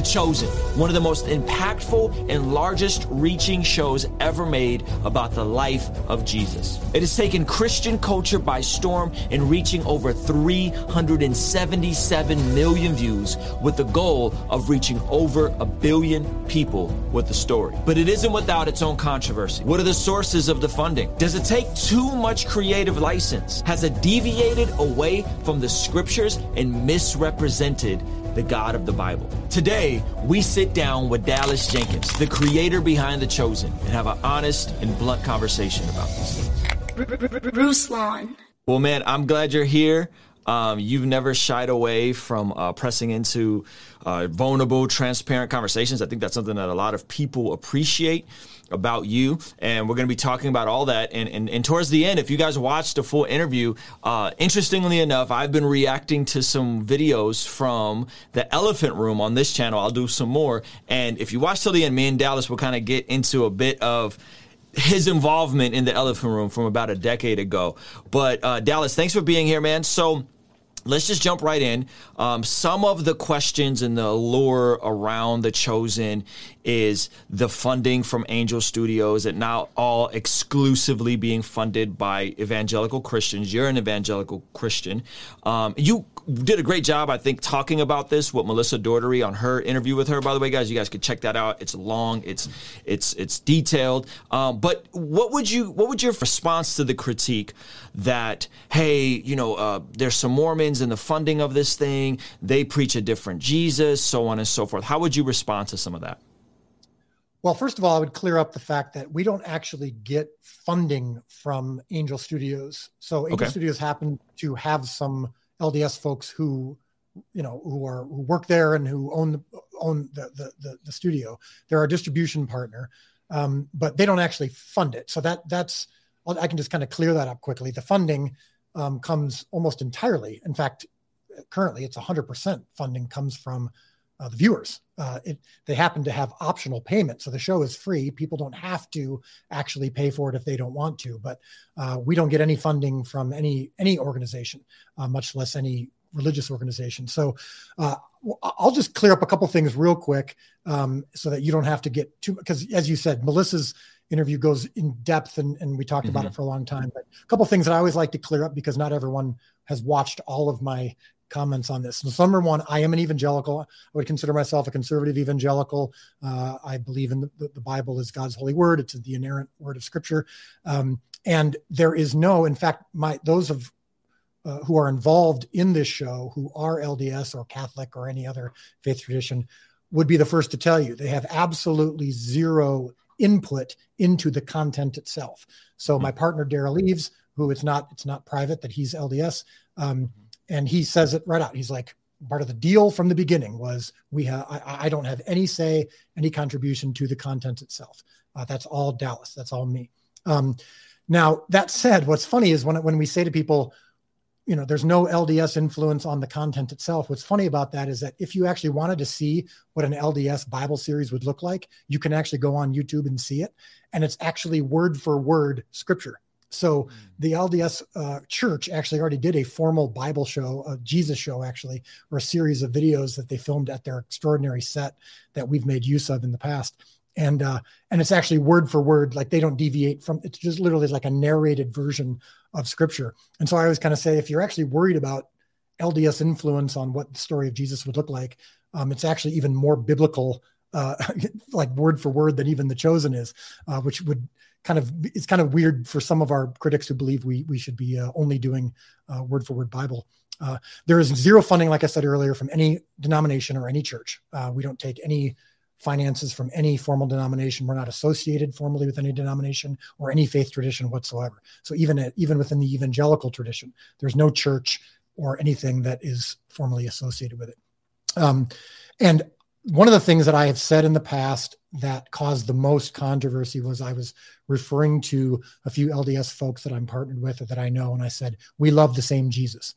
The Chosen, one of the most impactful and largest reaching shows ever made about the life of Jesus. It has taken Christian culture by storm and reaching over 377 million views with the goal of reaching over a billion people with the story. But it isn't without its own controversy. What are the sources of the funding? Does it take too much creative license? Has it deviated away from the scriptures and misrepresented the God of the Bible. Today, we sit down with Dallas Jenkins, the creator behind The Chosen, and have an honest and blunt conversation about these things. Ruslan. Well, man, I'm glad you're here. Um, you've never shied away from uh, pressing into uh, vulnerable, transparent conversations. I think that's something that a lot of people appreciate about you. And we're going to be talking about all that. And, and, and towards the end, if you guys watched a full interview, uh, interestingly enough, I've been reacting to some videos from the Elephant Room on this channel. I'll do some more. And if you watch till the end, me and Dallas will kind of get into a bit of his involvement in the Elephant Room from about a decade ago. But uh, Dallas, thanks for being here, man. So let's just jump right in. Um, some of the questions and the allure around the chosen is the funding from Angel Studios and now all exclusively being funded by evangelical Christians. You're an evangelical Christian. Um, you did a great job, I think, talking about this with Melissa Dougherty on her interview with her. By the way, guys, you guys could check that out. It's long, it's it's it's detailed. Um, but what would you what would your response to the critique that hey, you know, uh, there's some Mormons in the funding of this thing. They preach a different Jesus, so on and so forth. How would you respond to some of that? Well, first of all, I would clear up the fact that we don't actually get funding from Angel Studios. So Angel okay. Studios happen to have some LDS folks who, you know, who are who work there and who own the own the the, the, studio. They're our distribution partner, um, but they don't actually fund it. So that that's I can just kind of clear that up quickly. The funding um, comes almost entirely. In fact, currently it's 100% funding comes from uh, the viewers. Uh, it, they happen to have optional payment, so the show is free. People don't have to actually pay for it if they don't want to. But uh, we don't get any funding from any any organization, uh, much less any religious organization. So uh, I'll just clear up a couple things real quick, um, so that you don't have to get too. Because as you said, Melissa's interview goes in depth, and, and we talked mm-hmm. about it for a long time. But a couple things that I always like to clear up because not everyone has watched all of my comments on this. So, number one, I am an evangelical. I would consider myself a conservative evangelical. Uh, I believe in the, the, Bible is God's holy word. It's the inerrant word of Scripture, um, and there is no, in fact, my those of uh, who are involved in this show, who are LDS or Catholic or any other faith tradition, would be the first to tell you they have absolutely zero input into the content itself. So my partner Derral Eves, who it's not it's not private that he's LDS. Um, and he says it right out. He's like, part of the deal from the beginning was we have I, I don't have any say, any contribution to the content itself. Uh, that's all Dallas. That's all me. Um, now that said, what's funny is when when we say to people, you know, there's no LDS influence on the content itself. What's funny about that is that if you actually wanted to see what an LDS Bible series would look like, you can actually go on YouTube and see it, and it's actually word for word scripture. So mm. the LDS uh, Church actually already did a formal Bible show, a Jesus show, actually, or a series of videos that they filmed at their extraordinary set that we've made use of in the past. And uh, and it's actually word for word, like they don't deviate from. It's just literally like a narrated version of Scripture. And so I always kind of say, if you're actually worried about LDS influence on what the story of Jesus would look like, um, it's actually even more biblical, uh, like word for word, than even the Chosen is, uh, which would kind of it's kind of weird for some of our critics who believe we we should be uh, only doing uh, word for word Bible. Uh, there is zero funding, like I said earlier, from any denomination or any church. Uh, we don't take any finances from any formal denomination. We're not associated formally with any denomination or any faith tradition whatsoever. So even even within the evangelical tradition, there's no church or anything that is formally associated with it. Um, and one of the things that I have said in the past that caused the most controversy was I was referring to a few LDS folks that I'm partnered with that I know, and I said, We love the same Jesus.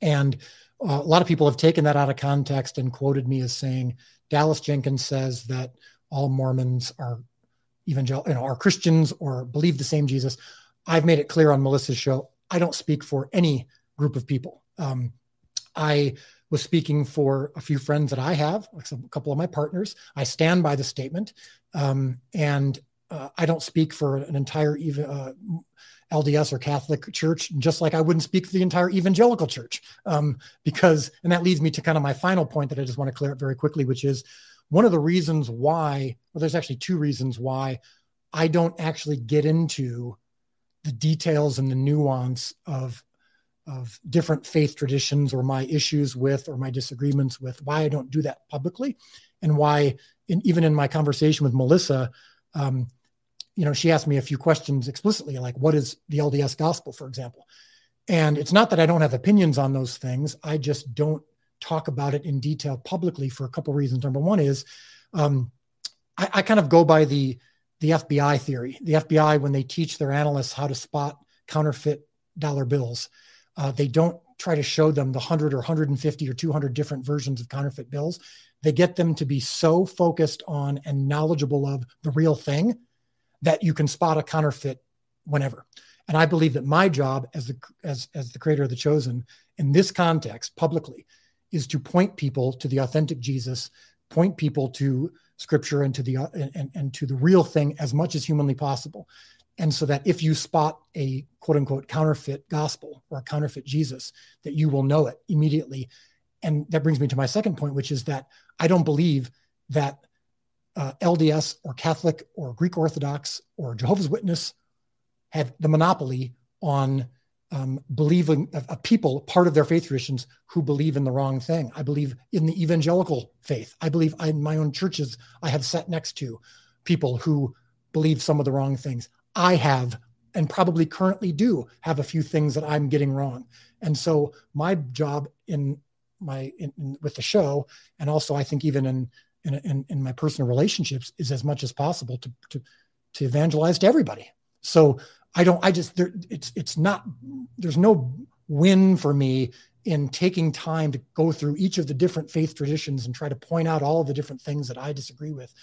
And uh, a lot of people have taken that out of context and quoted me as saying, Dallas Jenkins says that all Mormons are evangelical, you know, are Christians or believe the same Jesus. I've made it clear on Melissa's show, I don't speak for any group of people. Um, I was speaking for a few friends that I have, like a couple of my partners. I stand by the statement, um, and uh, I don't speak for an entire uh, LDS or Catholic church, just like I wouldn't speak for the entire evangelical church. Um, because, and that leads me to kind of my final point that I just want to clear up very quickly, which is one of the reasons why, well, there's actually two reasons why I don't actually get into the details and the nuance of of different faith traditions or my issues with or my disagreements with why i don't do that publicly and why in, even in my conversation with melissa um, you know she asked me a few questions explicitly like what is the lds gospel for example? And it's not that i don't have opinions on those things. I just don't talk about it in detail publicly for a couple reasons. Number one is um, I, I kind of go by the the fbi theory. The fbi when they teach their analysts how to spot counterfeit dollar bills uh, they don't try to show them the 100 or 150 or 200 different versions of counterfeit bills. They get them to be so focused on and knowledgeable of the real thing that you can spot a counterfeit whenever. And I believe that my job as the as as the creator of the chosen in this context publicly is to point people to the authentic Jesus, point people to scripture and to the and, and to the real thing as much as humanly possible and so that if you spot a quote unquote counterfeit gospel or a counterfeit Jesus, that you will know it immediately. And that brings me to my second point, which is that I don't believe that uh, LDS or Catholic or Greek Orthodox or Jehovah's Witness have the monopoly on um, believing a, a people, part of their faith traditions, who believe in the wrong thing. I believe in the evangelical faith. I believe in my own churches, I have sat next to people who believe some of the wrong things. I have and probably currently do have a few things that I'm getting wrong. And so my job in my in, in, with the show, and also I think even in, in in my personal relationships, is as much as possible to to to evangelize to everybody. So I don't. I just there. It's it's not. There's no win for me in taking time to go through each of the different faith traditions and try to point out all the different things that I disagree with.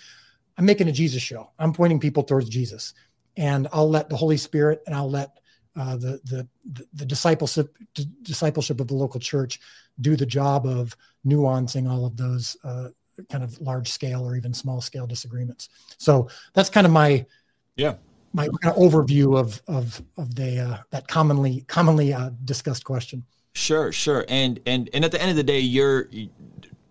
I'm making a Jesus show. I'm pointing people towards Jesus and I'll let the Holy Spirit and I'll let uh, the, the the discipleship discipleship of the local church do the job of nuancing all of those uh, kind of large scale or even small scale disagreements. So that's kind of my yeah my kind of overview of of of the uh, that commonly commonly uh, discussed question. Sure, sure, and and and at the end of the day, you're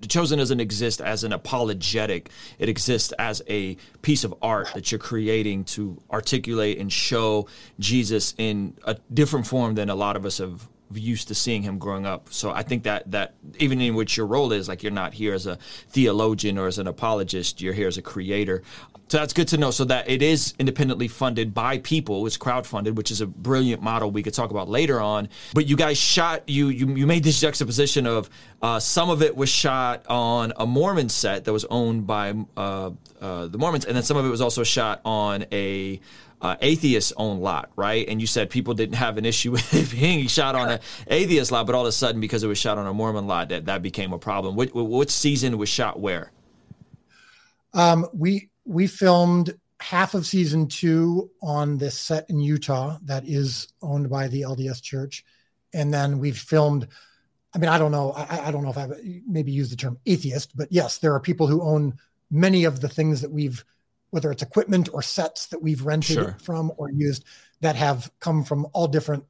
the Chosen doesn't exist as an apologetic. It exists as a piece of art that you're creating to articulate and show Jesus in a different form than a lot of us have used to seeing him growing up. So I think that that even in which your role is, like you're not here as a theologian or as an apologist, you're here as a creator. So that's good to know. So that it is independently funded by people. It's crowdfunded, which is a brilliant model we could talk about later on. But you guys shot you you, you made this juxtaposition of uh, some of it was shot on a Mormon set that was owned by uh, uh, the Mormons, and then some of it was also shot on a uh, atheists own lot, right? And you said people didn't have an issue with being shot on an atheist lot, but all of a sudden, because it was shot on a Mormon lot, that, that became a problem. Which, which season was shot where? Um, we we filmed half of season two on this set in Utah that is owned by the LDS Church, and then we've filmed. I mean, I don't know. I, I don't know if I maybe use the term atheist, but yes, there are people who own many of the things that we've whether it's equipment or sets that we've rented sure. from or used that have come from all different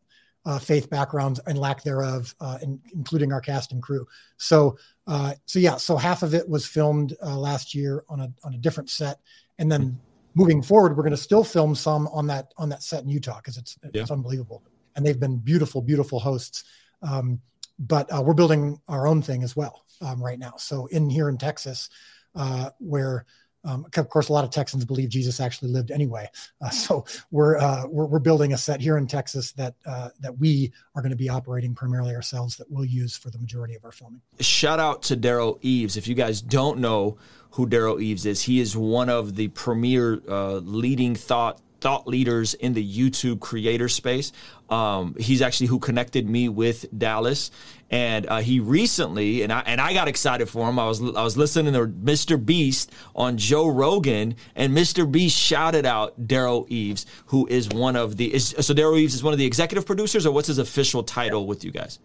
uh, faith backgrounds and lack thereof, uh, in, including our cast and crew. So, uh, so yeah, so half of it was filmed uh, last year on a on a different set, and then moving forward, we're going to still film some on that on that set in Utah because it's yeah. it's unbelievable, and they've been beautiful, beautiful hosts. Um, but uh, we're building our own thing as well um, right now. So in here in Texas, uh, where um, of course, a lot of Texans believe Jesus actually lived anyway. Uh, so we're, uh, we're, we're building a set here in Texas that uh, that we are going to be operating primarily ourselves that we'll use for the majority of our filming. Shout out to Derral Eves. If you guys don't know who Derral Eves is, he is one of the premier uh, leading thought thought leaders in the YouTube creator space. Um, he's actually who connected me with Dallas, and uh, he recently and I and I got excited for him. I was I was listening to Mr. Beast on Joe Rogan, and Mr. Beast shouted out Derral Eves, who is one of the is, so Derral Eves is one of the executive producers, or what's his official title with you guys?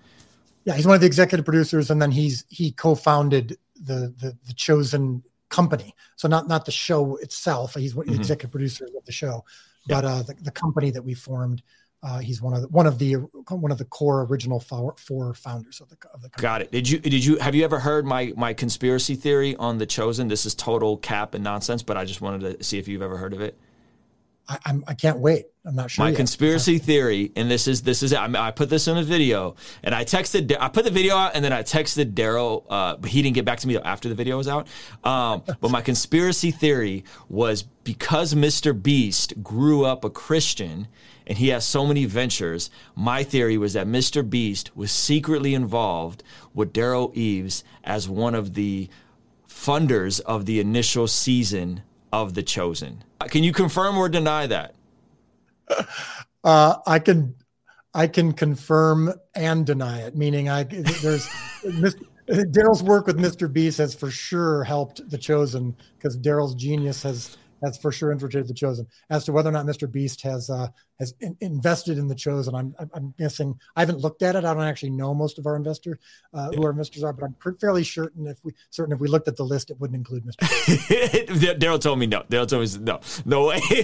Yeah, he's one of the executive producers, and then he's he co-founded the the, the chosen company. So not not the show itself. He's one of the mm-hmm. executive producers of the show, but uh, the, the company that we formed. Uh, he's one of the, one of the one of the core original four, four founders of the of the company. Got it. Did you did you have you ever heard my my conspiracy theory on the chosen? This is total cap and nonsense, but I just wanted to see if you've ever heard of it. I, I'm I can't wait. I'm not sure. My yet. conspiracy theory, and this is this is I, I, put this in a video, and I texted I put the video out, and then I texted Derral, uh, but he didn't get back to me after the video was out. Um, but my conspiracy theory was because Mr. Beast grew up a Christian and he has so many ventures. My theory was that Mr. Beast was secretly involved with Derral Eves as one of the funders of the initial season of The Chosen. Can you confirm or deny that? Uh, I can, I can confirm and deny it. Meaning, I there's Derral's work with Mr. Beast has for sure helped The Chosen because Derral's genius has has for sure infiltrated the chosen. As to whether or not Mr. Beast has uh, has in, invested in the chosen, I'm I'm guessing I haven't looked at it. I don't actually know most of our investors uh, who our investors are, but I'm fairly certain if we certain if we looked at the list, it wouldn't include Mr. Derral told me no. Derral told me no, no way.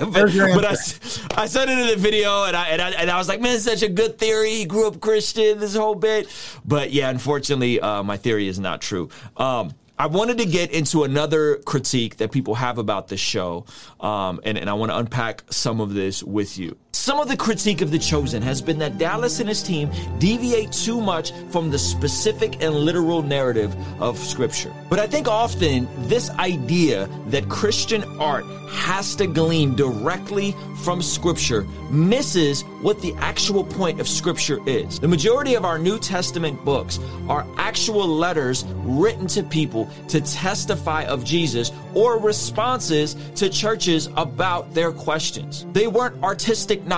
but, but I, I said it in the video, and I, and I and I was like, man, such a good theory. He grew up Christian. This whole bit, but yeah, unfortunately, uh, my theory is not true. Um, I wanted to get into another critique that people have about this show, um, and, and I want to unpack some of this with you. Some of the critique of The Chosen has been that Dallas and his team deviate too much from the specific and literal narrative of Scripture. But I think often this idea that Christian art has to glean directly from Scripture misses what the actual point of Scripture is. The majority of our New Testament books are actual letters written to people to testify of Jesus or responses to churches about their questions. They weren't artistic novels.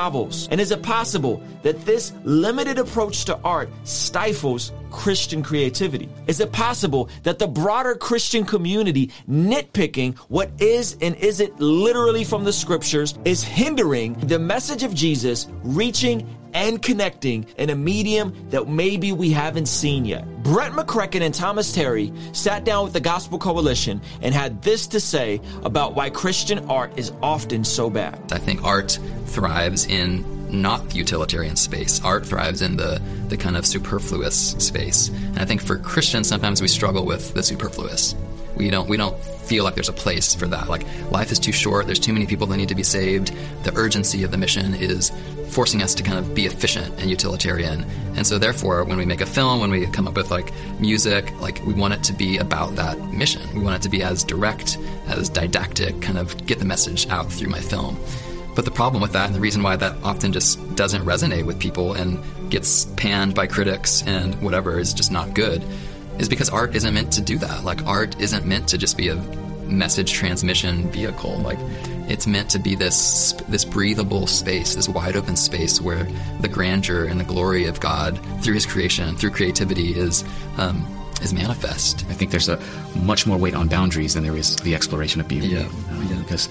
And is it possible that this limited approach to art stifles Christian creativity? Is it possible that the broader Christian community nitpicking what is and isn't literally from the scriptures is hindering the message of Jesus reaching and connecting in a medium that maybe we haven't seen yet. Brett McCracken and Thomas Terry sat down with the Gospel Coalition and had this to say about why Christian art is often so bad. I think art thrives in not the utilitarian space. Art thrives in the, the kind of superfluous space. And I think for Christians, sometimes we struggle with the superfluous. We don't we don't feel like there's a place for that. Like life is too short. There's too many people that need to be saved. The urgency of the mission is forcing us to kind of be efficient and utilitarian. And so therefore, when we make a film, when we come up with like music, like we want it to be about that mission. We want it to be as direct, as didactic, kind of get the message out through my film. But the problem with that, and the reason why that often just doesn't resonate with people and gets panned by critics and whatever is just not good, is because art isn't meant to do that. Like art isn't meant to just be a message transmission vehicle. Like it's meant to be this this breathable space, this wide open space where the grandeur and the glory of God through His creation, through creativity, is um, is manifest. I think there's a much more weight on boundaries than there is the exploration of beauty. Yeah. Um, yeah. Because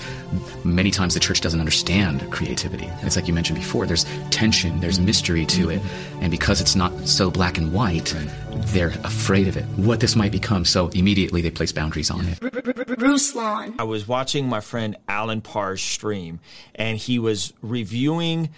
many times the church doesn't understand creativity. Yeah. It's like you mentioned before, there's tension, there's mystery to mm-hmm. it. And because it's not so black and white, right. they're afraid of it, what this might become. So immediately they place boundaries on it. Ruslan. I was watching my friend Alan Parr's stream, and he was reviewing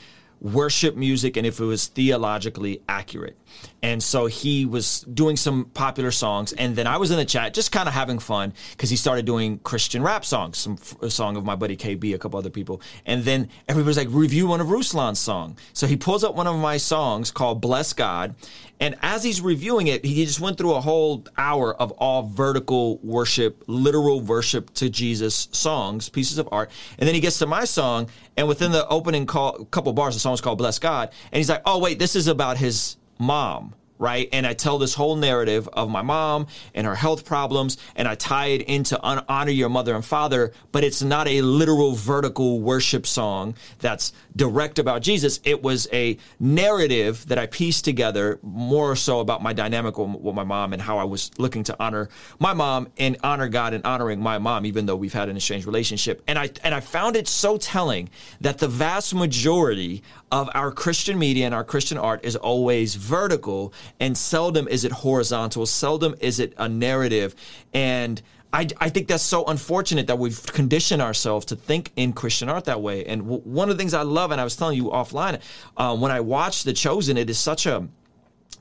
worship music and if it was theologically accurate. And so he was doing some popular songs. And then I was in the chat just kind of having fun because he started doing Christian rap songs, some a song of my buddy KB, a couple other people. And then everybody's like, review one of Ruslan's song. So he pulls up one of my songs called Bless God. And as he's reviewing it, he just went through a whole hour of all vertical worship, literal worship to Jesus songs, pieces of art. And then he gets to my song, and within the opening call, couple bars, the song called Bless God. And he's like, oh, wait, this is about his mom right? And I tell this whole narrative of my mom and her health problems, and I tie it into honor your mother and father, but it's not a literal vertical worship song that's direct about Jesus. It was a narrative that I pieced together more so about my dynamic with my mom and how I was looking to honor my mom and honor God and honoring my mom, even though we've had an estranged relationship. And I and I found it so telling that the vast majority of our Christian media and our Christian art is always vertical and seldom is it horizontal, seldom is it a narrative. And I, I think that's so unfortunate that we've conditioned ourselves to think in Christian art that way. And w- one of the things I love, and I was telling you offline, uh, when I watch The Chosen, it is such a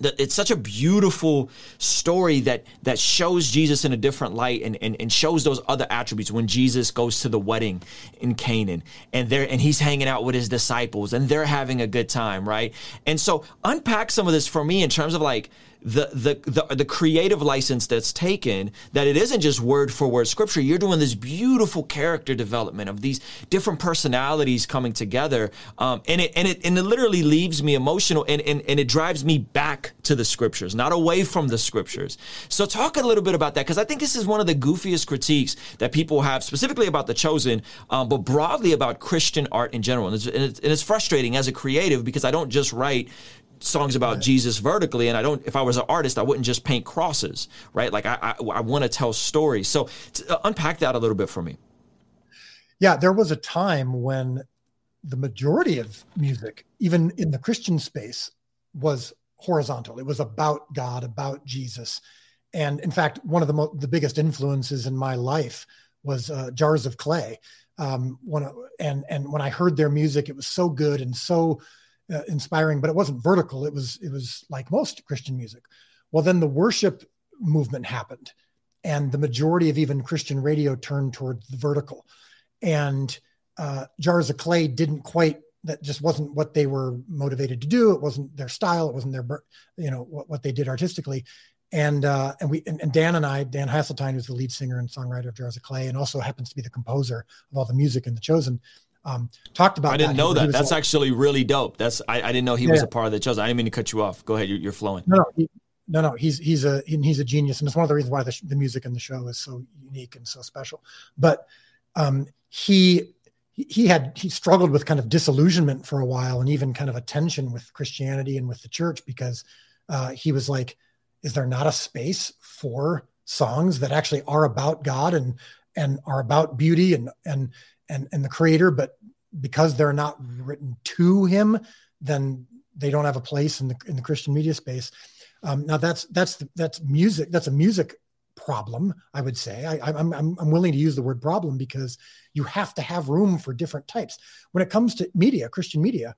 it's such a beautiful story that that shows Jesus in a different light and, and, and shows those other attributes when Jesus goes to the wedding in Canaan and there and he's hanging out with his disciples and they're having a good time, right? And so unpack some of this for me in terms of like the, the the the creative license that's taken that it isn't just word for word scripture. You're doing this beautiful character development of these different personalities coming together. Um, and it and it and it literally leaves me emotional and, and and it drives me back to the scriptures not away from the scriptures. So talk a little bit about that because i think this is one of the goofiest critiques that people have specifically about the chosen um, but broadly about christian art in general. And it's, and it's, and it's frustrating as a creative because i don't just write songs about right. Jesus vertically, and I don't. If I was an artist, I wouldn't just paint crosses, right? Like I, I, I want to tell stories. So uh, unpack that a little bit for me. Yeah, there was a time when the majority of music, even in the Christian space, was horizontal. It was about God, about Jesus, and in fact, one of the mo- the biggest influences in my life was uh, Jars of Clay. Um, when and and when I heard their music, it was so good and so uh, inspiring, but it wasn't vertical. It was it was like most Christian music. Well, then the worship movement happened, and the majority of even Christian radio turned toward the vertical. And uh, Jars of Clay didn't quite. That just wasn't what they were motivated to do. It wasn't their style. It wasn't their, you know, what, what they did artistically. And uh, and we and, and Dan and I, Dan Haseltine, who's the lead singer and songwriter of Jars of Clay, and also happens to be the composer of all the music in The Chosen um, talked about. I didn't that. know he, that. He That's like, actually really dope. That's I, I didn't know he yeah, was a part of the chosen. I didn't mean to cut you off. Go ahead. You're, you're flowing. No, no, he, no, no. He's he's a he's a genius, and it's one of the reasons why the, the music in the show is so unique and so special. But um, he he had he struggled with kind of disillusionment for a while, and even kind of a tension with Christianity and with the church because uh, he was like, "Is there not a space for songs that actually are about God and and are about beauty and and and and the creator but because they're not written to him then they don't have a place in the in the christian media space. Um, now that's that's that's music that's a music problem i would say. I, I'm, I'm i'm willing to use the word problem because you have to have room for different types. When it comes to media christian media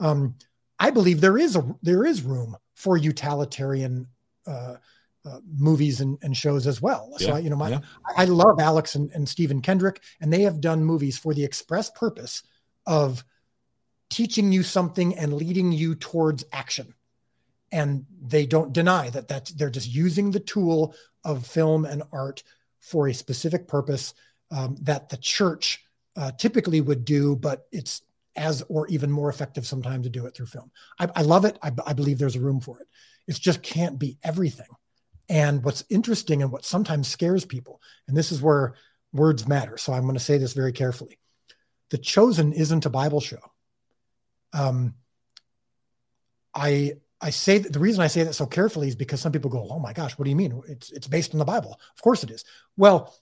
um, i believe there is a there is room for utilitarian uh, uh, movies and, and, shows as well. Yeah, so I, you know, my yeah. I love Alex and, and Stephen Kendrick, and they have done movies for the express purpose of teaching you something and leading you towards action. And they don't deny that that they're just using the tool of film and art for a specific purpose um, that the church uh, typically would do, but it's as or even more effective sometimes to do it through film. I, I love it. I, I believe there's a room for it. It just can't be everything. And what's interesting and what sometimes scares people, and this is where words matter. So I'm going to say this very carefully. The Chosen isn't a Bible show. Um, I I say that the reason I say that so carefully is because some people go, "Oh my gosh, what do you mean? It's it's based on the Bible." Of course it is. Well,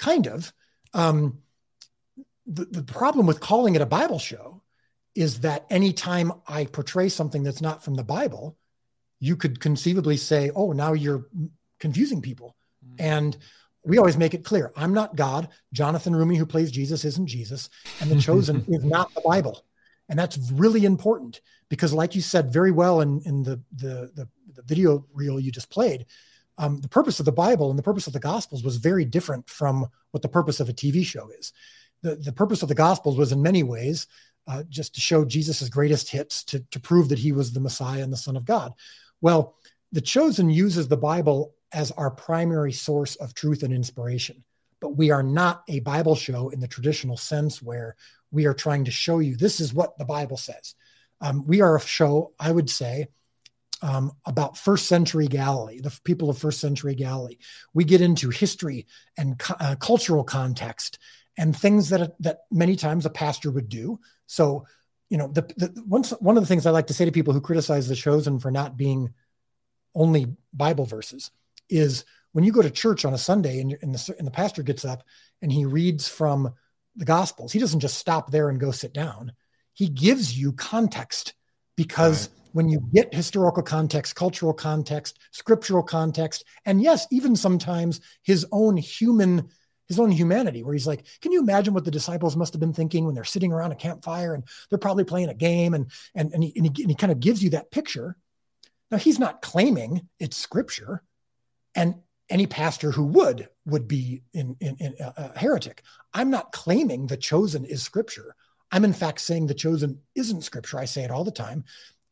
kind of. Um, the, the problem with calling it a Bible show is that anytime I portray something that's not from the Bible, you could conceivably say, oh, now you're confusing people. Mm-hmm. And we always make it clear I'm not God. Jonathan Roumie, who plays Jesus, isn't Jesus. And the chosen is not the Bible. And that's really important because, like you said very well in, in the, the, the, the video reel you just played, um, the purpose of the Bible and the purpose of the Gospels was very different from what the purpose of a TV show is. The, the purpose of the Gospels was, in many ways, uh, just to show Jesus' greatest hits, to, to prove that he was the Messiah and the Son of God. Well, the chosen uses the Bible as our primary source of truth and inspiration. But we are not a Bible show in the traditional sense where we are trying to show you this is what the Bible says. Um, we are a show, I would say, um, about first century Galilee, the people of first century Galilee. We get into history and uh, cultural context and things that that many times a pastor would do. So you know, the, the one, one of the things I like to say to people who criticize the chosen for not being only Bible verses is when you go to church on a Sunday and, and, the, and the pastor gets up and he reads from the Gospels, he doesn't just stop there and go sit down. He gives you context because right. when you get historical context, cultural context, scriptural context, and yes, even sometimes his own human his own humanity, where he's like, can you imagine what the disciples must have been thinking when they're sitting around a campfire and they're probably playing a game and and and he, and he, and he kind of gives you that picture. Now he's not claiming it's scripture, and any pastor who would would be in, in, in a heretic. I'm not claiming the chosen is scripture. I'm in fact saying the chosen isn't scripture. I say it all the time.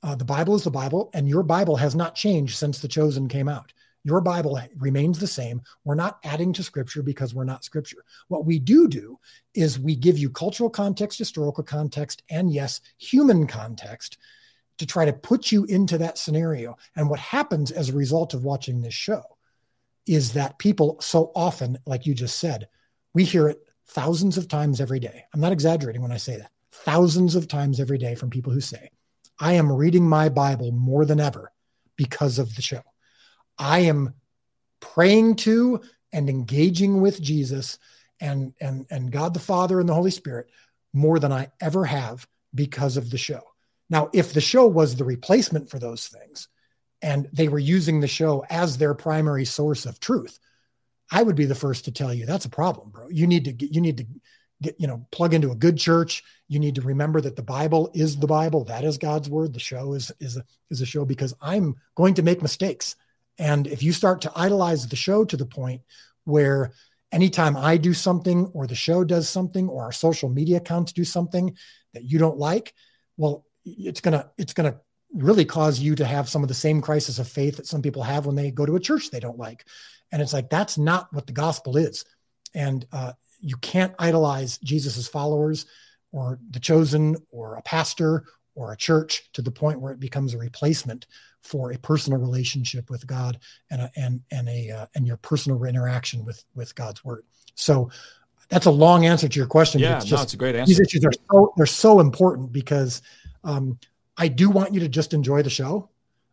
Uh, the Bible is the Bible, and your Bible has not changed since the chosen came out. Your Bible remains the same. We're not adding to scripture because we're not scripture. What we do do is we give you cultural context, historical context, and yes, human context to try to put you into that scenario. And what happens as a result of watching this show is that people so often, like you just said, we hear it thousands of times every day. I'm not exaggerating when I say that. Thousands of times every day from people who say, I am reading my Bible more than ever because of the show. I am praying to and engaging with Jesus and, and, and God the Father and the Holy Spirit more than I ever have because of the show. Now, if the show was the replacement for those things, and they were using the show as their primary source of truth, I would be the first to tell you that's a problem, bro. You need to get, you need to get, you know, plug into a good church. You need to remember that the Bible is the Bible. That is God's word. The show is, is a, is a show because I'm going to make mistakes. And if you start to idolize the show to the point where anytime I do something or the show does something or our social media accounts do something that you don't like, well, it's going to, it's going to really cause you to have some of the same crisis of faith that some people have when they go to a church they don't like. And it's like, that's not what the gospel is. And uh, you can't idolize Jesus's followers or the chosen or a pastor or a church to the point where it becomes a replacement for a personal relationship with God and a, and and a uh, and your personal interaction with with God's word. So that's a long answer to your question. Yeah, it's just, no, it's a great answer. These issues are so they're so important because um, I do want you to just enjoy the show,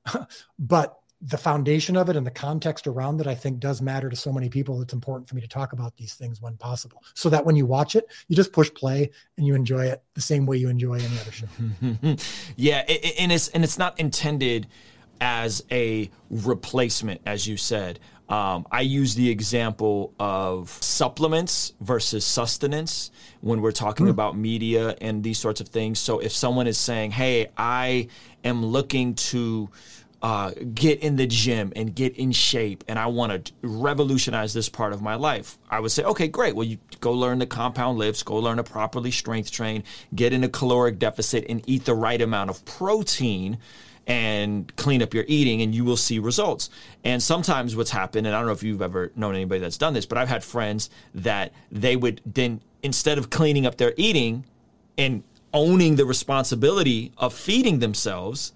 but the foundation of it and the context around it, I think does matter to so many people. It's important for me to talk about these things when possible so that when you watch it, you just push play and you enjoy it the same way you enjoy any other show. yeah. And it's, and it's not intended as a replacement, as you said. Um, I use the example of supplements versus sustenance when we're talking mm. about media and these sorts of things. So if someone is saying, "Hey, I am looking to uh, get in the gym and get in shape, and I want to revolutionize this part of my life," I would say, "Okay, great. Well, you go learn the compound lifts, go learn to properly strength train, get in a caloric deficit, and eat the right amount of protein." and clean up your eating and you will see results. And sometimes what's happened, and I don't know if you've ever known anybody that's done this, but I've had friends that they would then, instead of cleaning up their eating and owning the responsibility of feeding themselves,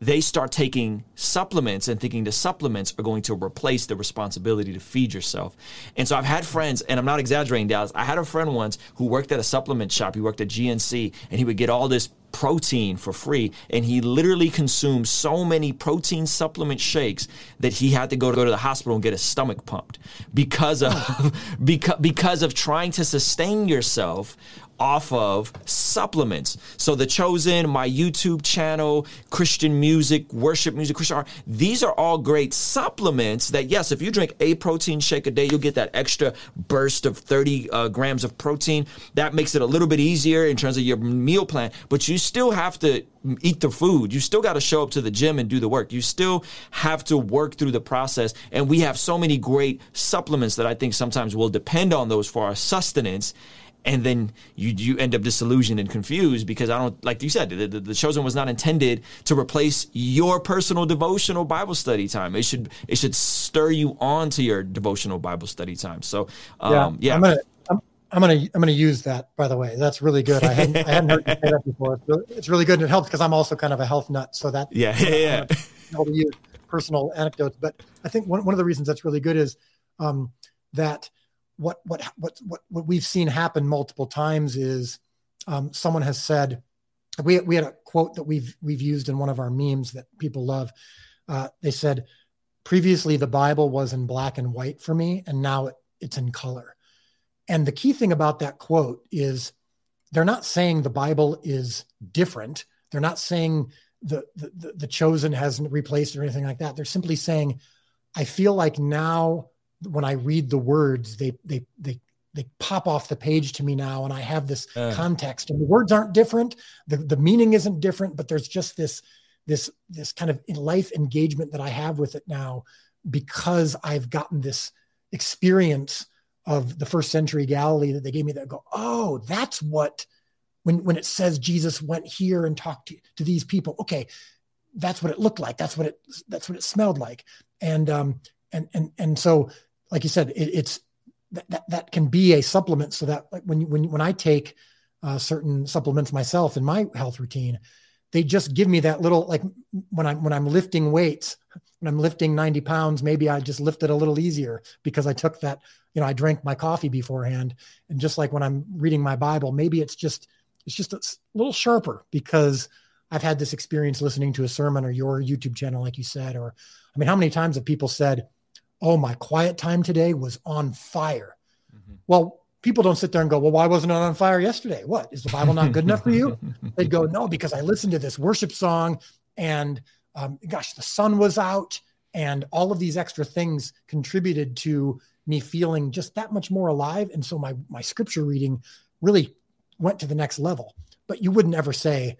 they start taking supplements and thinking the supplements are going to replace the responsibility to feed yourself. And so I've had friends, and I'm not exaggerating, Dallas. I had a friend once who worked at a supplement shop. He worked at GNC, and he would get all this protein for free. And he literally consumed so many protein supplement shakes that he had to go to, go to the hospital and get his stomach pumped because of oh. because, because of trying to sustain yourself off of supplements. So The Chosen, my YouTube channel, Christian music, worship music, Christian art, these are all great supplements that, yes, if you drink a protein shake a day, you'll get that extra burst of 30 uh, grams of protein. That makes it a little bit easier in terms of your meal plan, but you still have to eat the food. You still got to show up to the gym and do the work. You still have to work through the process. And we have so many great supplements that I think sometimes we'll depend on those for our sustenance and then you you end up disillusioned and confused because I don't like you said the, the, the, chosen was not intended to replace your personal devotional Bible study time. It should it should stir you on to your devotional Bible study time. So um, yeah, yeah. I'm gonna I'm, I'm, gonna I'm gonna use that. By the way, that's really good. I hadn't I hadn't heard you say that before. It's really, it's really good and it helps because I'm also kind of a health nut. So that yeah yeah yeah. Able to use personal anecdotes, but I think one one of the reasons that's really good is um, that what what what what what we've seen happen multiple times is um, someone has said we we had a quote that we've we've used in one of our memes that people love. Uh, they said previously the Bible was in black and white for me, and now it, it's in color. And the key thing about that quote is they're not saying the Bible is different. They're not saying the, the the chosen hasn't replaced or anything like that. They're simply saying, I feel like now when I read the words, they they they they pop off the page to me now, and I have this uh. context. And the words aren't different, the the meaning isn't different, but there's just this this this kind of life engagement that I have with it now because I've gotten this experience of the first century Galilee that they gave me that go, oh, that's what when when it says Jesus went here and talked to, to these people, okay, that's what it looked like. That's what it that's what it smelled like. And um and and and so like you said, it, it's that, that can be a supplement so that like when when when I take uh, certain supplements myself in my health routine, they just give me that little like when I'm when I'm lifting weights, when I'm lifting 90 pounds, maybe I just lift it a little easier because I took that, you know, I drank my coffee beforehand. And just like when I'm reading my Bible, maybe it's just it's just a little sharper because I've had this experience listening to a sermon or your YouTube channel, like you said, or I mean, how many times have people said, Oh, my quiet time today was on fire? Mm-hmm. Well, people don't sit there and go, Well, why wasn't it on fire yesterday? What is the Bible not good enough for you? They'd go, No, because I listened to this worship song and um, gosh, the sun was out and all of these extra things contributed to me feeling just that much more alive. And so my, my scripture reading really went to the next level. But you wouldn't ever say,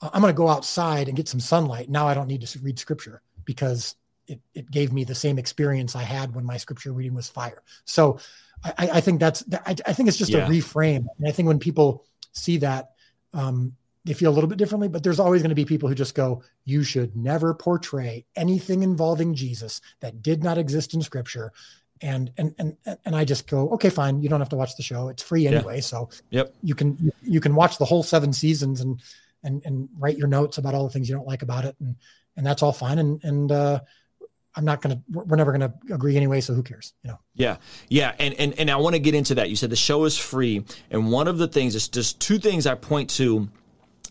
I'm going to go outside and get some sunlight. Now I don't need to read scripture because it, it gave me the same experience I had when my scripture reading was fire. So I, I think that's, I, I, think it's just yeah. a reframe. And I think when people see that, um, they feel a little bit differently, but there's always going to be people who just go, you should never portray anything involving Jesus that did not exist in scripture. And, and, and, and I just go, okay, fine. You don't have to watch the show. It's free anyway. Yeah. So yep. you can, you can watch the whole seven seasons and, and, and write your notes about all the things you don't like about it. And, and that's all fine. And, and, uh, I'm not going to, we're never going to agree anyway. So who cares, you know? Yeah. Yeah. And, and, and I want to get into that. You said the show is free. And one of the things is just two things I point to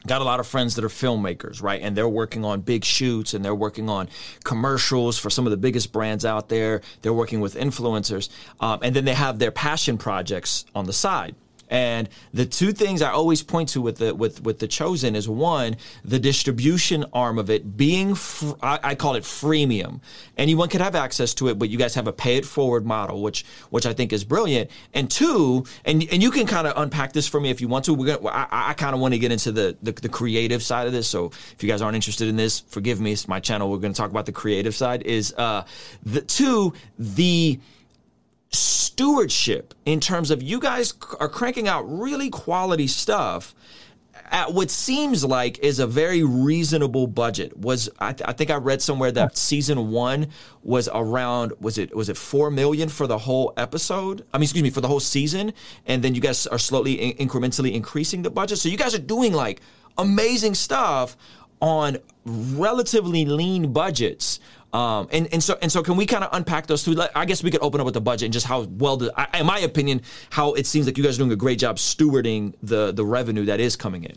got a lot of friends that are filmmakers, right? And they're working on big shoots and they're working on commercials for some of the biggest brands out there. They're working with influencers. Um, and then they have their passion projects on the side. And the two things I always point to with the with with the chosen is one, the distribution arm of it being fr- I, I, call it freemium. Anyone could have access to it, but you guys have a pay it forward model, which which I think is brilliant. And two, and and you can kind of unpack this for me if you want to. We're gonna I, I kind of want to get into the, the the creative side of this. So if you guys aren't interested in this, forgive me. It's my channel. We're going to talk about the creative side. Is uh the two the stewardship in terms of you guys are cranking out really quality stuff at what seems like is a very reasonable budget. Was I, th- I, think I read somewhere that season one was around was it was it four million for the whole episode? I mean, excuse me, for the whole season, and then you guys are slowly in- incrementally increasing the budget. So you guys are doing like amazing stuff on relatively lean budgets. Um, and, and so and so can we kind of unpack those two? I guess we could open up with the budget and just how well, the, I, in my opinion, how it seems like you guys are doing a great job stewarding the the revenue that is coming in.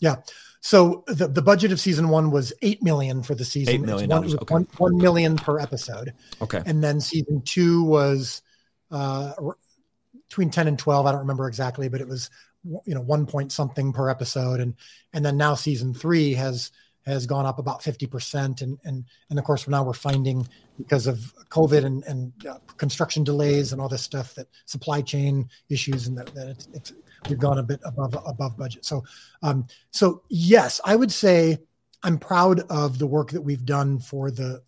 Yeah. So the, the budget of season one was eight million for the season. Eight million one, okay. one, one million per episode. Okay. And then season two was uh, between ten and twelve. I don't remember exactly, but it was you know one point something per episode, and and then now season three has has gone up about 50%. And, and, and of course, now we're finding because of COVID and, and uh, construction delays and all this stuff that supply chain issues and that, that it's, it's, we've gone a bit above, above budget. So, um, so yes, I would say I'm proud of the work that we've done for the,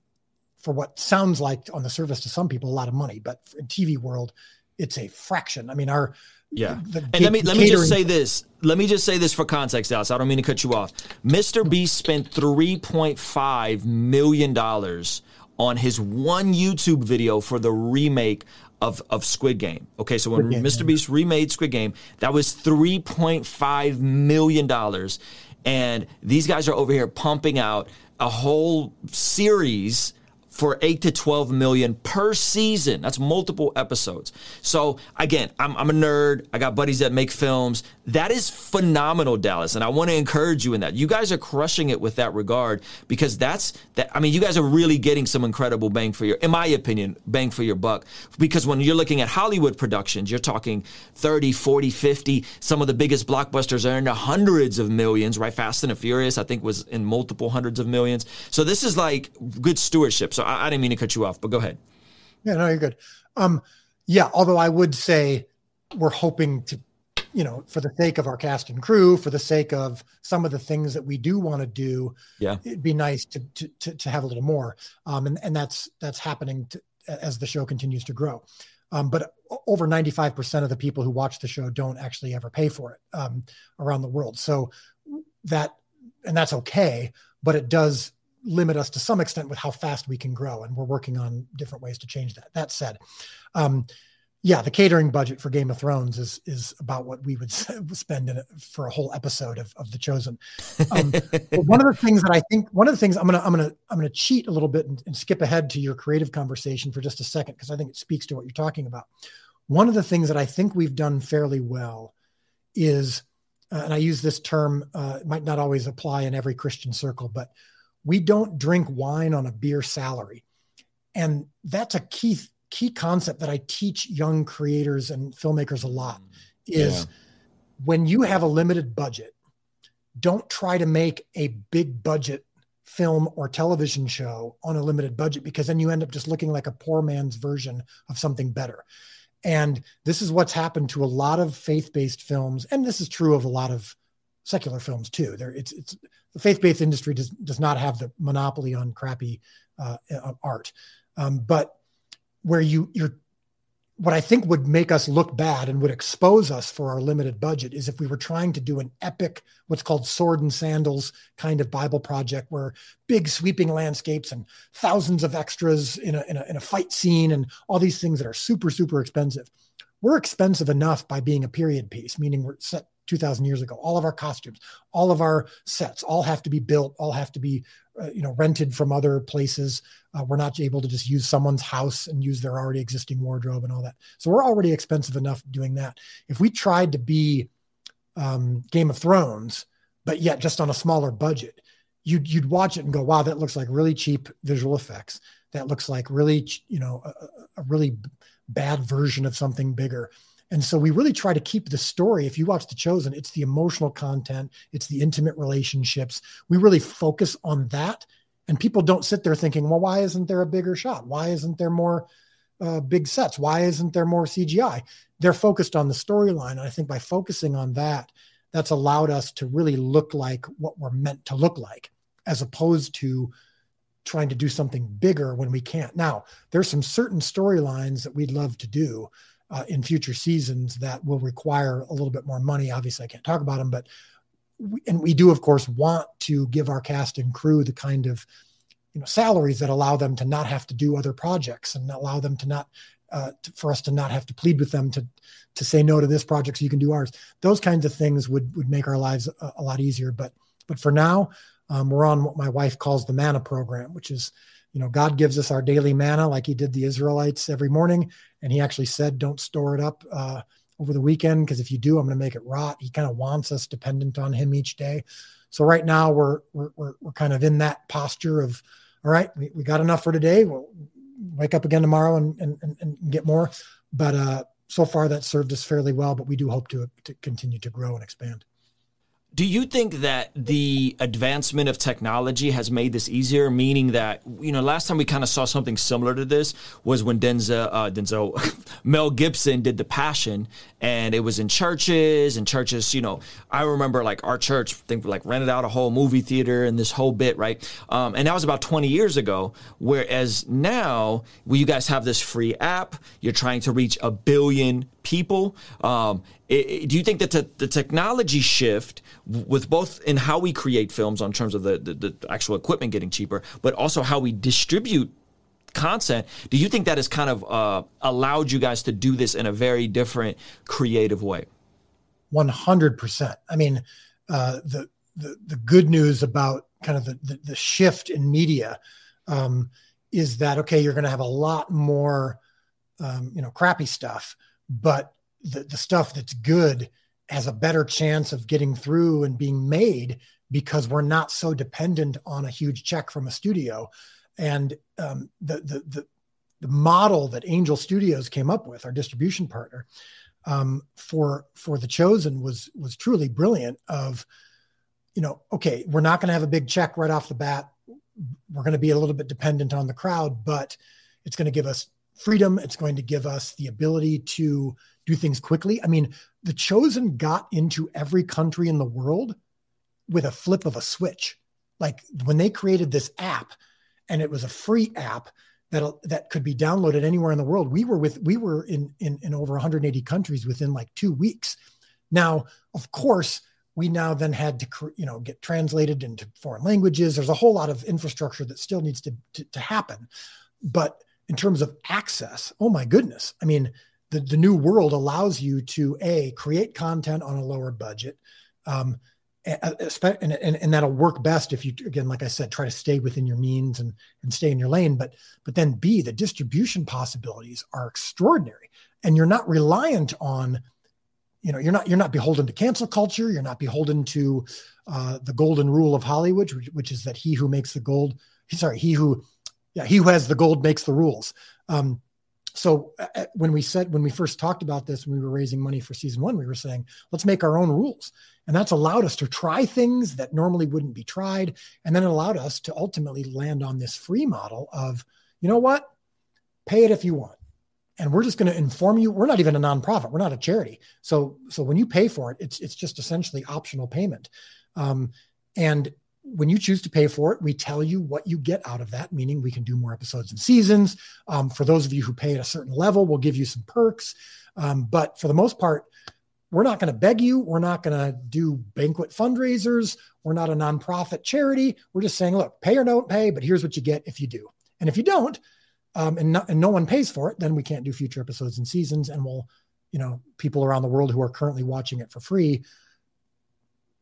for what sounds like on the surface to some people, a lot of money, but in TV world, it's a fraction. I mean, our, yeah. The, and let me let me just say this. Let me just say this for context, Dallas. I don't mean to cut you off. Mr. Beast spent three point five million dollars on his one YouTube video for the remake of, of Squid Game. Okay, so when Game, Mr. Beast remade Squid Game, that was three point five million dollars, and these guys are over here pumping out a whole series for 8 to 12 million per season. That's multiple episodes. So again, I'm, I'm a nerd. I got buddies that make films. That is phenomenal, Dallas. And I want to encourage you in that. You guys are crushing it with that regard because that's that. I mean, you guys are really getting some incredible bang for your, in my opinion, bang for your buck. Because when you're looking at Hollywood productions, you're talking 30, 40, 50. Some of the biggest blockbusters are in the hundreds of millions, right? Fast and Furious, I think, was in multiple hundreds of millions. So this is like good stewardship. So I, I didn't mean to cut you off, but go ahead. Yeah, no, you're good. Um, yeah, although I would say we're hoping to, you know, for the sake of our cast and crew, for the sake of some of the things that we do want to do, yeah, it'd be nice to to to, to have a little more. Um, and and that's that's happening to, as the show continues to grow. Um, but over 95% of the people who watch the show don't actually ever pay for it um, around the world. So that, and that's okay, but it does limit us to some extent with how fast we can grow. And we're working on different ways to change that. That said, um, yeah, the catering budget for Game of Thrones is is about what we would spend in it for a whole episode of, of The Chosen. Um, one of the things that I think one of the things I'm gonna I'm gonna I'm gonna cheat a little bit and, and skip ahead to your creative conversation for just a second because I think it speaks to what you're talking about. One of the things that I think we've done fairly well is, uh, and I use this term, uh, it might not always apply in every Christian circle, but we don't drink wine on a beer salary. And that's a key key concept that I teach young creators and filmmakers a lot mm, is yeah. when you have a limited budget, don't try to make a big budget film or television show on a limited budget because then you end up just looking like a poor man's version of something better. And this is what's happened to a lot of faith-based films, and this is true of a lot of secular films too. There, it's it's the faith-based industry does does not have the monopoly on crappy uh, uh, art, um, but where you you're what I think would make us look bad and would expose us for our limited budget is if we were trying to do an epic, what's called sword and sandals kind of Bible project where big sweeping landscapes and thousands of extras in a, in a, in a fight scene and all these things that are super, super expensive. We're expensive enough by being a period piece, meaning we're set 2000 years ago. All of our costumes all of our sets all have to be built all have to be uh, you know rented from other places. Uh, we're not able to just use someone's house and use their already existing wardrobe and all that. So we're already expensive enough doing that. If we tried to be um, game of thrones but yet just on a smaller budget you'd you'd watch it and go wow that looks like really cheap visual effects. That looks like really you know a, a really bad version of something bigger and so we really try to keep the story. If you watch The Chosen, it's the emotional content, it's the intimate relationships. We really focus on that. And people don't sit there thinking, well, why isn't there a bigger shot? Why isn't there more uh, big sets? Why isn't there more CGI? They're focused on the storyline. And I think by focusing on that, that's allowed us to really look like what we're meant to look like, as opposed to trying to do something bigger when we can't. Now, there's some certain storylines that we'd love to do uh, in future seasons that will require a little bit more money. Obviously, I can't talk about them, but we, and we do, of course, want to give our cast and crew the kind of you know salaries that allow them to not have to do other projects and allow them to not uh, to, for us to not have to plead with them to to say no to this project so you can do ours. Those kinds of things would would make our lives a, a lot easier. But but for now, um, we're on what my wife calls the manna program, which is you know, God gives us our daily manna like he did the Israelites every morning. And he actually said, don't store it up uh, over the weekend because if you do, I'm going to make it rot. He kind of wants us dependent on him each day. So right now we're, we're, we're, kind of in that posture of, all right, we, we got enough for today. We'll wake up again tomorrow and, and, and get more. But uh, so far that served us fairly well, but we do hope to, to continue to grow and expand. Do you think that the advancement of technology has made this easier? Meaning that you know, last time we kind of saw something similar to this was when Denzel, uh, Denzel, Mel Gibson did The Passion, and it was in churches and churches. You know, I remember like our church, think like rented out a whole movie theater and this whole bit, right? Um, and that was about 20 years ago. Whereas now, well, you guys have this free app. You're trying to reach a billion people. Um, it, it, do you think that the, technology shift with both in how we create films on terms of the, the, the actual equipment getting cheaper, but also how we distribute content, do you think that has kind of uh, allowed you guys to do this in a very different creative way? 100%. I mean, uh, the, the, the good news about kind of the, the, the shift in media um, is that okay? You're going to have a lot more, um, you know, crappy stuff, but the the stuff that's good has a better chance of getting through and being made because we're not so dependent on a huge check from a studio. And um, the, the, the the model that Angel Studios came up with, our distribution partner, um, for for the chosen was was truly brilliant. Of you know, okay, we're not going to have a big check right off the bat. We're going to be a little bit dependent on the crowd, but it's going to give us freedom. It's going to give us the ability to do things quickly. I mean, the chosen got into every country in the world with a flip of a switch. Like when they created this app, and it was a free app that that could be downloaded anywhere in the world. We were with we were in in, in over 180 countries within like two weeks. Now, of course, we now then had to you know get translated into foreign languages. There's a whole lot of infrastructure that still needs to, to, to happen, but in terms of access, oh my goodness! I mean, the the new world allows you to a create content on a lower budget. Um, and, and, and, that'll work best if you again like i said try to stay within your means and and stay in your lane but but then b the distribution possibilities are extraordinary and you're not reliant on you know you're not you're not beholden to cancel culture you're not beholden to uh, the golden rule of hollywood which, which, is that he who makes the gold sorry he who yeah he who has the gold makes the rules. Um, so uh, uh, when we said when we first talked about this when we were raising money for season one we were saying let's make our own rules. And that's allowed us to try things that normally wouldn't be tried. And then it allowed us to ultimately land on this free model of you know what? Pay it if you want. And we're just going to inform you we're not even a nonprofit we're not a charity. So so when you pay for it it's it's just essentially optional payment. Um, and when you choose to pay for it, we tell you what you get out of that, meaning we can do more episodes and seasons. Um, for those of you who pay at a certain level, we'll give you some perks. Um, but for the most part, we're not going to beg you. We're not going to do banquet fundraisers. We're not a nonprofit charity. We're just saying, look, pay or don't pay, but here's what you get if you do. And if you don't, um, and, and no one pays for it, then we can't do future episodes and seasons. And we'll, you know, people around the world who are currently watching it for free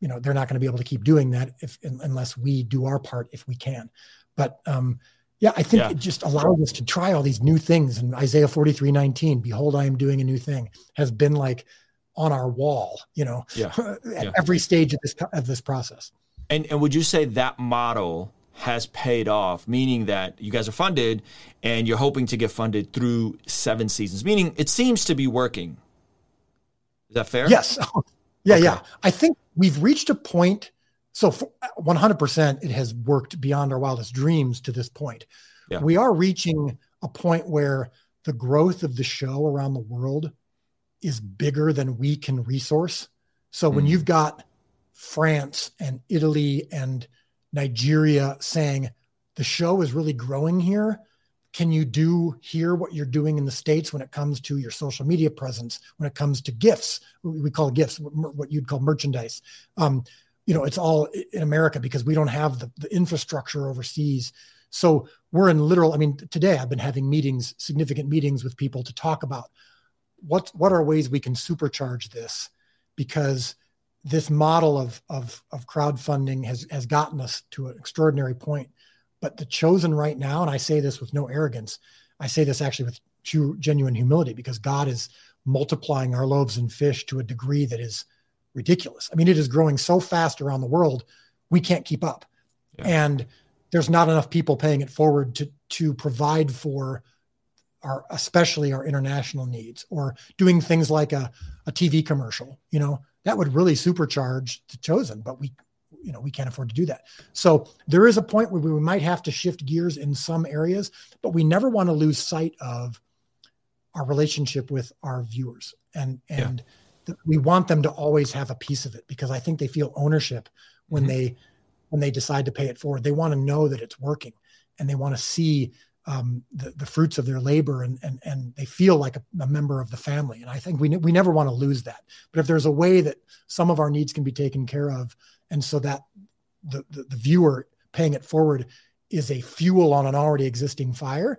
you know they're not going to be able to keep doing that if unless we do our part if we can but um yeah i think yeah. it just allows us to try all these new things and isaiah 43 19 behold i am doing a new thing has been like on our wall you know yeah. at yeah. every stage of this of this process and and would you say that model has paid off meaning that you guys are funded and you're hoping to get funded through seven seasons meaning it seems to be working is that fair yes yeah okay. yeah i think we've reached a point. So 100%, it has worked beyond our wildest dreams to this point. Yeah. We are reaching a point where the growth of the show around the world is bigger than we can resource. So mm. when you've got France and Italy and Nigeria saying the show is really growing here, can you do here what you're doing in the states when it comes to your social media presence when it comes to gifts? We call gifts what you'd call merchandise. Um, you know it's all in america because we don't have the, the infrastructure overseas. So we're in literal i mean today i've been having meetings significant meetings with people to talk about what what are ways we can supercharge this because this model of of, of crowdfunding has has gotten us to an extraordinary point but the chosen right now, and I say this with no arrogance, I say this actually with true, genuine humility because God is multiplying our loaves and fish to a degree that is ridiculous. I mean, it is growing so fast around the world, we can't keep up. Yeah. And there's not enough people paying it forward to to provide for our especially our international needs or doing things like a, a TV commercial, you know, that would really supercharge the chosen, but we you know we can't afford to do that so there is a point where we might have to shift gears in some areas but we never want to lose sight of our relationship with our viewers and and yeah. we want them to always have a piece of it because i think they feel ownership when mm-hmm. they when they decide to pay it forward they want to know that it's working and they want to see um, the, the fruits of their labor and, and, and they feel like a, a, member of the family. And I think we, we never want to lose that. But if there's a way that some of our needs can be taken care of and so that the, the, the viewer paying it forward is a fuel on an already existing fire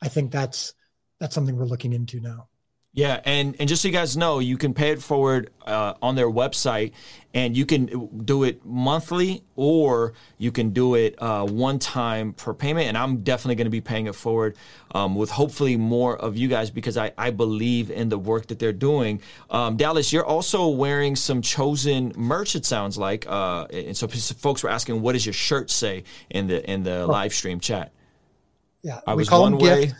i think that's that's something we're looking into now Yeah, and and just so you guys know, you can pay it forward uh, on their website, and you can do it monthly or you can do it uh, one time per payment. And I'm definitely going to be paying it forward um, with hopefully more of you guys because I, I believe in the work that they're doing. Um, Dallas, you're also wearing some chosen merch. It sounds like, uh, and so folks were asking, what does your shirt say in the in the oh. live stream chat? Yeah, I we call them way. Gift,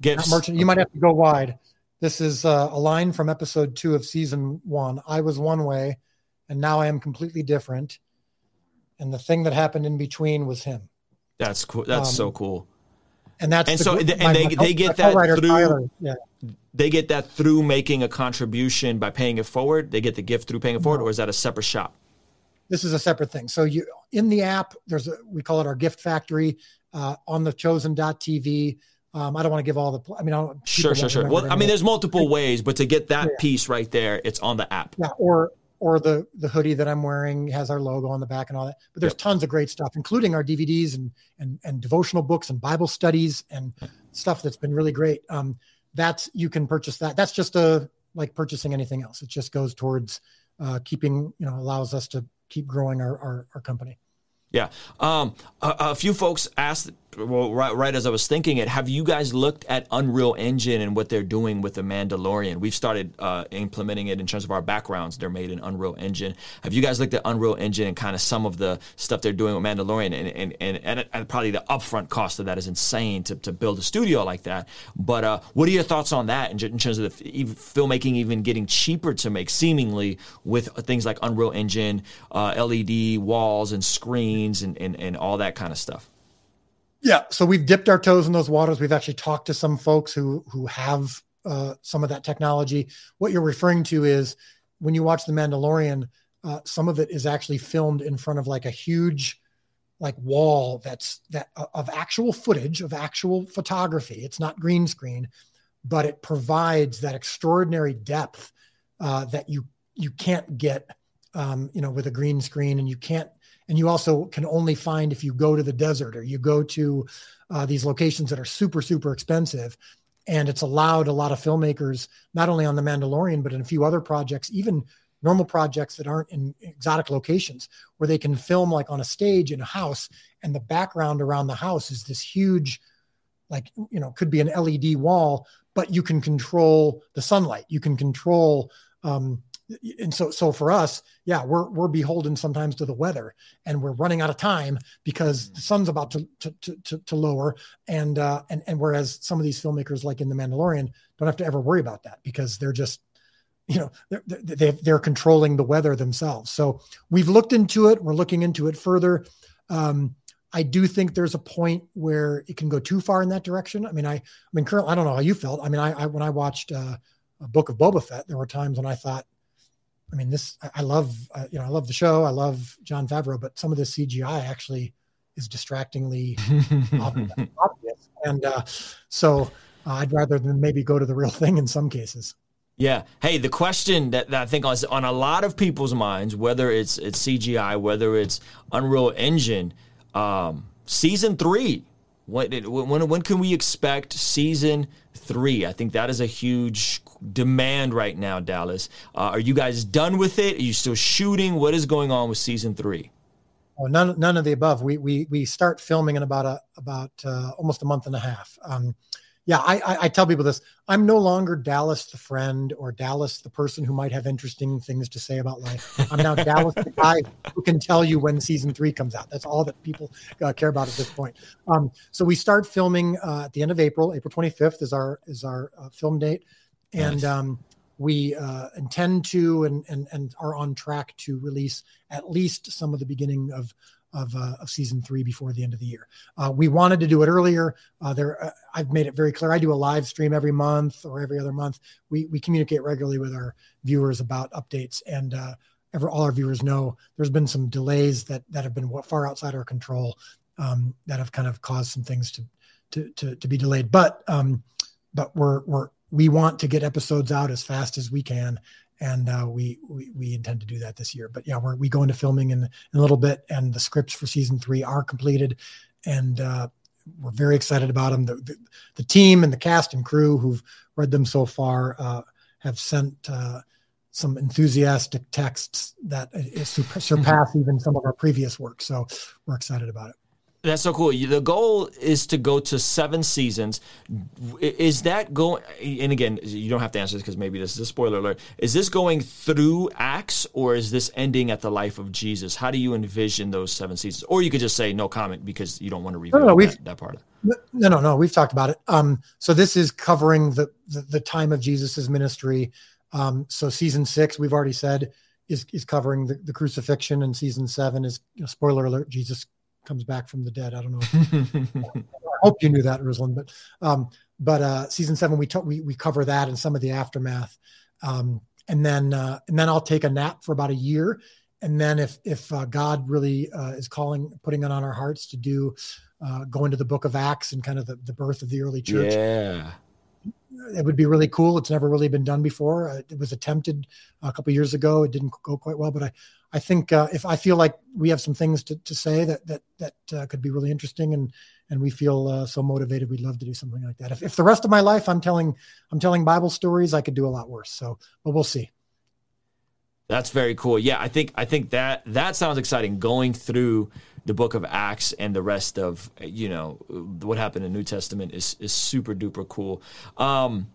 gifts. merchant. You might have to go wide. This is uh, a line from episode two of season one. I was one way, and now I am completely different. And the thing that happened in between was him. That's cool. That's um, so cool. And that's and the, so and my, they they get that through. Yeah. They get that through making a contribution by paying it forward. They get the gift through paying it forward, no. or is that a separate shop? This is a separate thing. So you in the app, there's a we call it our gift factory uh, on the chosen.tv um, I don't want to give all the. I mean, I sure, sure, sure. Well, I mean, there's multiple ways, but to get that yeah. piece right there, it's on the app. Yeah, or or the the hoodie that I'm wearing has our logo on the back and all that. But there's yep. tons of great stuff, including our DVDs and and and devotional books and Bible studies and stuff that's been really great. Um, that's you can purchase that. That's just a like purchasing anything else. It just goes towards uh, keeping you know allows us to keep growing our our, our company. Yeah. Um, a, a, few folks asked, well, right, right, as I was thinking it, have you guys looked at Unreal Engine and what they're doing with the Mandalorian? We've started uh, implementing it in terms of our backgrounds. They're made in Unreal Engine. Have you guys looked at Unreal Engine and kind of some of the stuff they're doing with Mandalorian? And, and, and, and, and probably the upfront cost of that is insane to, to build a studio like that. But uh, what are your thoughts on that in, in terms of the filmmaking even getting cheaper to make, seemingly, with things like Unreal Engine, uh, LED walls and screens? and, and, and all that kind of stuff. Yeah. So we've dipped our toes in those waters. We've actually talked to some folks who, who have uh, some of that technology. What you're referring to is when you watch The Mandalorian, uh, some of it is actually filmed in front of like a huge like wall that's that uh, of actual footage of actual photography. It's not green screen, but it provides that extraordinary depth uh, that you you can't get um, you know with a green screen, and you can't and you also can only find if you go to the desert or you go to uh, these locations that are super super expensive. And it's allowed a lot of filmmakers not only on the mandalorian but in a few other projects even normal projects that aren't in exotic locations where they can film like on a stage in a house and the background around the house is this huge like you know could be an led wall but you can control the sunlight. You can control um, and so so for us yeah we're we're beholden sometimes to the weather and we're running out of time because the sun's about to to to, to lower and uh and and whereas some of these filmmakers like in the mandalorian don't have to ever worry about that because they're just you know they're they're, they're controlling the weather themselves so we've looked into it we're looking into it further um I do think there's a point where it can go too far in that direction. I mean, I, I mean, currently, I don't know how you felt. I mean, I, I when I watched uh, a Book of Boba Fett, there were times when I thought, I mean, this I love. Uh, you know, I love the show. I love Jon Favreau, but some of the CGI actually is distractingly obvious, and uh, so uh, I'd rather than maybe go to the real thing in some cases. Yeah. Hey, the question that, that I think is on a lot of people's minds, whether it's it's CGI, whether it's Unreal Engine, um, season three. When, when when can we expect season three? I think that is a huge demand right now, Dallas. Uh, are you guys done with it? Are you still shooting? What is going on with season three? Oh, none, none of the above. We we we start filming in about a about uh, almost a month and a half. Um, yeah, I, I, I tell people this. I'm no longer Dallas the friend or Dallas the person who might have interesting things to say about life. I'm now Dallas the guy who can tell you when season three comes out. That's all that people uh, care about at this point. Um, so we start filming uh, at the end of April. April 25th is our is our uh, film date and nice. um, we uh, intend to and, and and are on track to release at least some of the beginning of of, uh, of season three before the end of the year. Uh, we wanted to do it earlier. Uh, there, uh, I've made it very clear. I do a live stream every month or every other month. We we communicate regularly with our viewers about updates, and uh, ever all our viewers know there's been some delays that that have been far outside our control um, that have kind of caused some things to to to, to be delayed. But um, but we're we're we want to get episodes out as fast as we can and uh, we, we, we intend to do that this year. But yeah, we're we go into filming in, in, a little bit, and the scripts for season three are completed, and uh, we're very excited about them. The, the, the, team and the cast and crew who've read them so far uh, have sent uh, some enthusiastic texts that surpass even some of our previous work. So we're excited about it. That's so cool. The goal is to go to seven seasons. Is that going? And again, you don't have to answer this because maybe this is a spoiler alert. Is this going through Acts or is this ending at the life of Jesus? How do you envision those seven seasons? Or you could just say no comment because you don't want to reveal no, no, that, that, part of it. No, no, no. We've talked about it. Um, so this is covering the the, the time of Jesus's ministry. Um, so season six, we've already said, is is covering the, the crucifixion, and season seven is you know, spoiler alert: Jesus comes back from the dead. I don't know. I hope you knew that, Ruslan. But um, but uh, season seven, we, t- we we cover that and some of the aftermath, um, and then uh, and then I'll take a nap for about a year, and then if if uh, God really uh, is calling, putting it on our hearts to do, uh, go into the Book of Acts and kind of the, the birth of the early church. Yeah it would be really cool. It's never really been done before. Uh, it was attempted a couple years ago. It didn't go quite well, but I, I think uh, if I feel like we have some things to, to say that that that uh, could be really interesting, and and we feel uh, so motivated, we'd love to do something like that. If, if the rest of my life I'm telling I'm telling Bible stories, I could do a lot worse. So, but we'll see. That's very cool. Yeah, I think I think that that sounds exciting. Going through the book of Acts and the rest of you know what happened in the New Testament is is super duper cool. Um,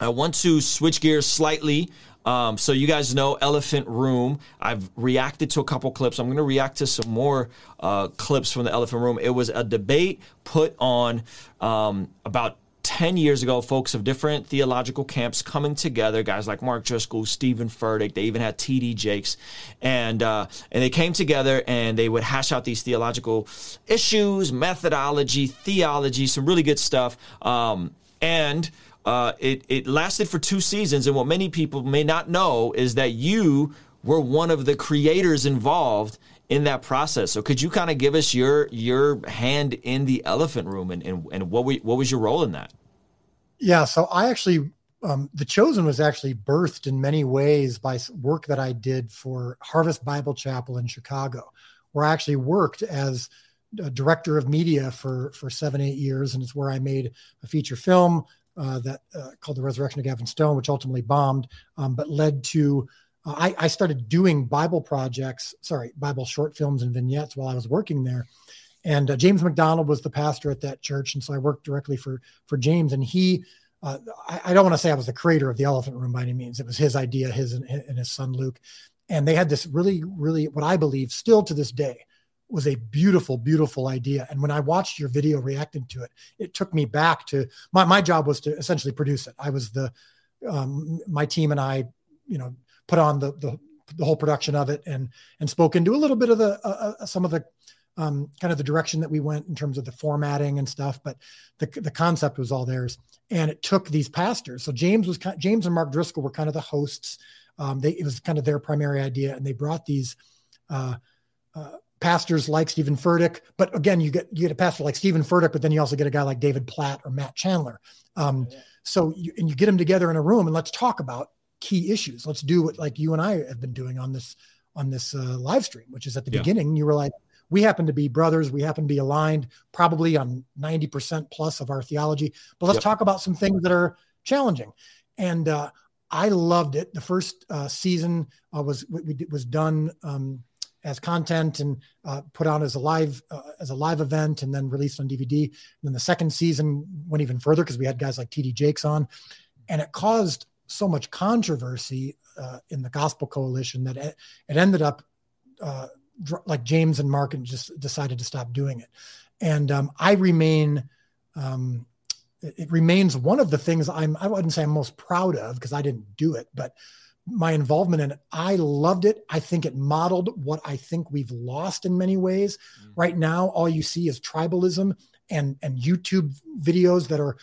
I want to switch gears slightly. Um, so you guys know Elephant Room. I've reacted to a couple clips. I'm going to react to some more uh, clips from the Elephant Room. It was a debate put on um, about 10 years ago, folks of different theological camps coming together, guys like Mark Driscoll, Steven Furtick, they even had TD Jakes, and uh, and they came together and they would hash out these theological issues, methodology, theology, some really good stuff. Um, and uh, it, it lasted for two seasons. And what many people may not know is that you were one of the creators involved in that process. So could you kind of give us your your hand in the elephant room and and, and what we, what was your role in that? Yeah, so I actually um, the chosen was actually birthed in many ways by work that I did for Harvest Bible Chapel in Chicago, where I actually worked as a director of media for for seven eight years, and it's where I made a feature film that uh, called The Resurrection of Gavin Stone, which ultimately bombed, um, but led to uh, I, I, started doing Bible projects, sorry, Bible short films and vignettes while I was working there. And uh, James MacDonald was the pastor at that church, and so I worked directly for for James. And he, uh, I, I, don't want to say I was the creator of the Elephant Room by any means. It was his idea, his and, and his son Luke. And they had this really, really, what I believe still to this day was a beautiful, beautiful idea. And when I watched your video reacting to it, it took me back to my my job was to essentially produce it. I was the um, my team and I, you know put on the, the, the whole production of it and and spoke into a little bit of the uh, uh, some of the um, kind of the direction that we went in terms of the formatting and stuff, but the the concept was all theirs. And it took these pastors. So James was James and Mark Driscoll were kind of the hosts. Um, they it was kind of their primary idea, and they brought these uh, uh, pastors like Steven Furtick. But again, you get you get a pastor like Steven Furtick, but then you also get a guy like David Platt or Matt Chandler. Um, so you, and you get them together in a room and let's talk about key issues. Let's do what like you and I have been doing on this on this uh, live stream, which is at the yeah. beginning you were like, we happen to be brothers, we happen to be aligned, probably on ninety percent plus of our theology. But let's yep. talk about some things that are challenging. And uh, I loved it. The first uh, season uh, was was done um, as content and uh, put on as a live uh, as a live event, and then released on DVD. And then the second season went even further because we had guys like TD Jakes on, and it caused so much controversy uh, in the Gospel Coalition that it, it ended up uh, dr- like James and Mark and just decided to stop doing it. And um, I remain, um, it, it, remains one of the things I'm, I wouldn't say I'm most proud of because I didn't do it, but my involvement in it, I loved it. I think it modeled what I think we've lost in many ways. Mm-hmm. Right now, all you see is tribalism and, and YouTube videos that are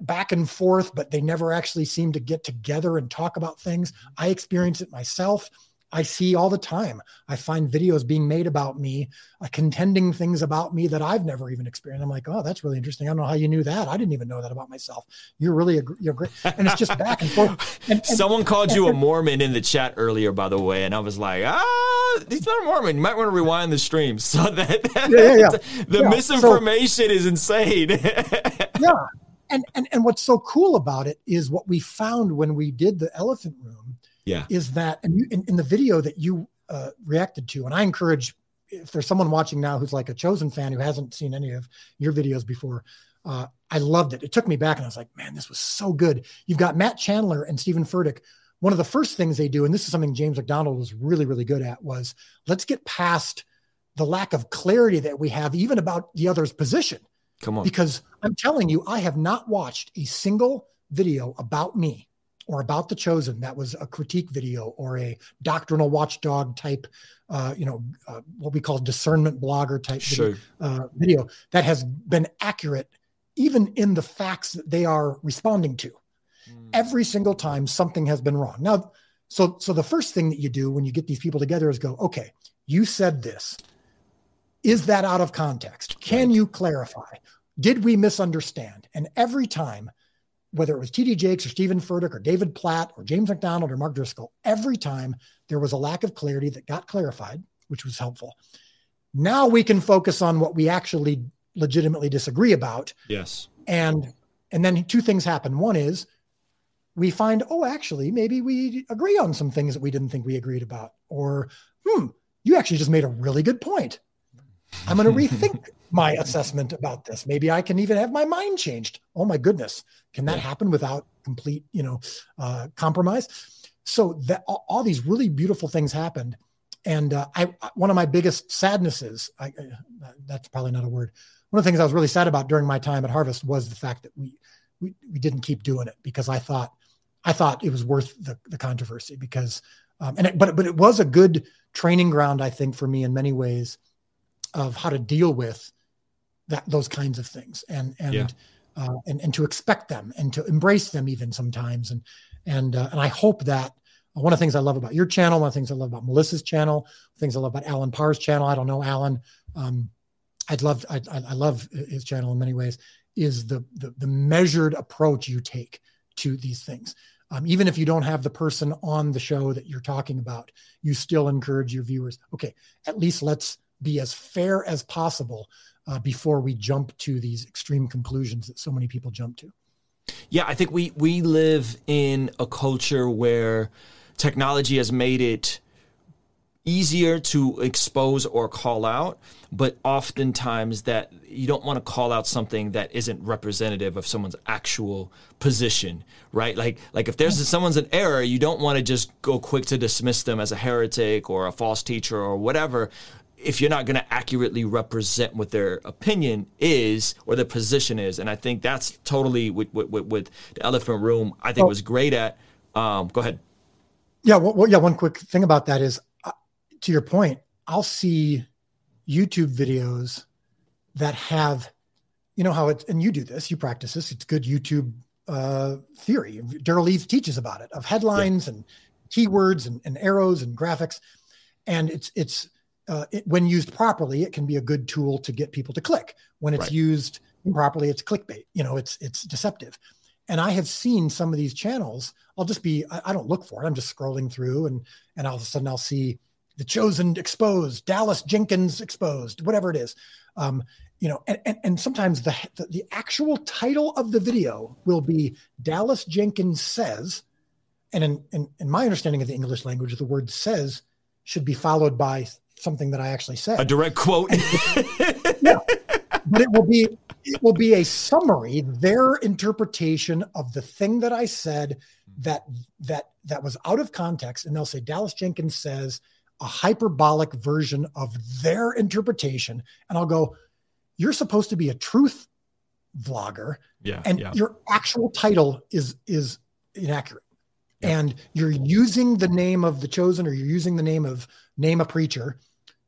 back and forth, but they never actually seem to get together and talk about things. I experience it myself. I see all the time. I find videos being made about me, uh, contending things about me that I've never even experienced. I'm like, oh, that's really interesting. I don't know how you knew that. I didn't even know that about myself. You're really a, you're great, and it's just back and forth. And, and, Someone called you a Mormon in the chat earlier, by the way, and I was like, ah. he's not a Mormon. You might want to rewind the stream so that, that yeah, yeah, yeah. the misinformation so, is insane. yeah. And, and and what's so cool about it is what we found when we did the elephant room. Yeah. Is that and you in, in the video that you uh, reacted to, and I encourage if there's someone watching now who's like a chosen fan who hasn't seen any of your videos before, uh, I loved it. It took me back and I was like, man, this was so good. You've got Matt Chandler and Steven Furtick. One of the first things they do, and this is something James MacDonald was really, really good at, was let's get past the lack of clarity that we have even about the other's position. Come on. Because I'm telling you, I have not watched a single video about me or about the chosen that was a critique video or a doctrinal watchdog type uh, you know uh, what we call discernment blogger type sure. video, uh, video, that has been accurate even in the facts that they are responding to mm. every single time something has been wrong now so so the first thing that you do when you get these people together is go okay you said this is that out of context can right. you clarify did we misunderstand and every time whether it was TD Jakes or Steven Furtick or David Platt or James MacDonald or Mark Driscoll, every time there was a lack of clarity that got clarified, which was helpful. Now we can focus on what we actually legitimately disagree about. Yes. And and then two things happen. One is we find, oh, actually, maybe we agree on some things that we didn't think we agreed about. Or, hmm, you actually just made a really good point. I'm going to rethink my assessment about this. Maybe I can even have my mind changed. Oh my goodness, can that happen without complete, you know, uh, compromise? So that all, all, these really beautiful things happened, and uh, I one of my biggest sadnesses. I, uh, that's probably not a word. One of the things I was really sad about during my time at Harvest was the fact that we we, we didn't keep doing it because I thought I thought it was worth the, the controversy because um, and it, but but it was a good training ground I think for me in many ways of how to deal with that those kinds of things and and yeah. uh, and and to expect them and to embrace them even sometimes and and uh, and I hope that one of the things I love about your channel, one of the things I love about Melissa's channel, things I love about Alan Parr's channel. I don't know Alan. Um, I'd love I, I love his channel in many ways. Is the, the the measured approach you take to these things. Um, even if you don't have the person on the show that you're talking about, you still encourage your viewers. Okay, at least let's be as fair as possible uh, before we jump to these extreme conclusions that so many people jump to. Yeah, I think we we live in a culture where technology has made it easier to expose or call out, but oftentimes that you don't want to call out something that isn't representative of someone's actual position, right? Like like if there's someone's an error, you don't want to just go quick to dismiss them as a heretic or a false teacher or whatever if you're not going to accurately represent what their opinion is or their position is. And I think that's totally with, with, with the elephant room, I think oh. was great at. Um, go ahead. Yeah. Well, yeah. One quick thing about that is uh, to your point, I'll see YouTube videos that have, you know, how it's, and you do this, you practice this. It's good YouTube uh, theory. Derral Eves teaches about it of headlines yeah. and keywords and, and arrows and graphics. And it's, it's, uh, it, when used properly, it can be a good tool to get people to click. When it's right. used improperly, it's clickbait. You know, it's it's deceptive. And I have seen some of these channels. I'll just be I, I don't look for it. I'm just scrolling through, and and all of a sudden I'll see the chosen exposed, Dallas Jenkins exposed, whatever it is. Um, you know, and, and, and sometimes the, the the actual title of the video will be Dallas Jenkins says, and in, in in my understanding of the English language, the word says should be followed by something that I actually said. A direct quote. yeah. But it will be it will be a summary, their interpretation of the thing that I said that that that was out of context. And they'll say Dallas Jenkins says a hyperbolic version of their interpretation. And I'll go, You're supposed to be a truth vlogger. Yeah. And yeah. your actual title is is inaccurate. And you're using the name of the chosen or you're using the name of name a preacher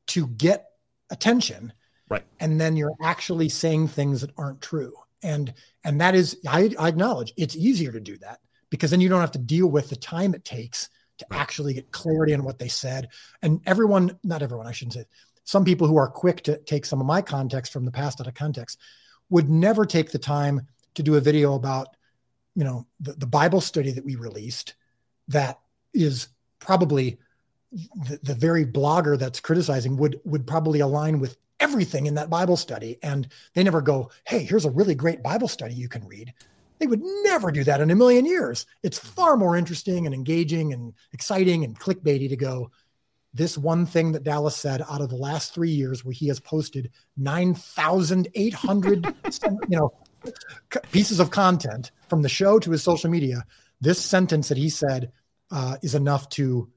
to get attention. Right. And then you're actually saying things that aren't true. And and that is I, I acknowledge it's easier to do that because then you don't have to deal with the time it takes to right. actually get clarity on what they said. And everyone, not everyone, I shouldn't say, some people who are quick to take some of my context from the past out of context would never take the time to do a video about, you know, the, the Bible study that we released that is probably the, the very blogger that's criticizing would would probably align with everything in that Bible study. And they never go, hey, here's a really great Bible study you can read. They would never do that in a million years. It's far more interesting and engaging and exciting and clickbaity to go, this one thing that Dallas said out of the last three years, where he has posted 9,800 you know, pieces of content from the show to his social media, this sentence that he said uh, is enough to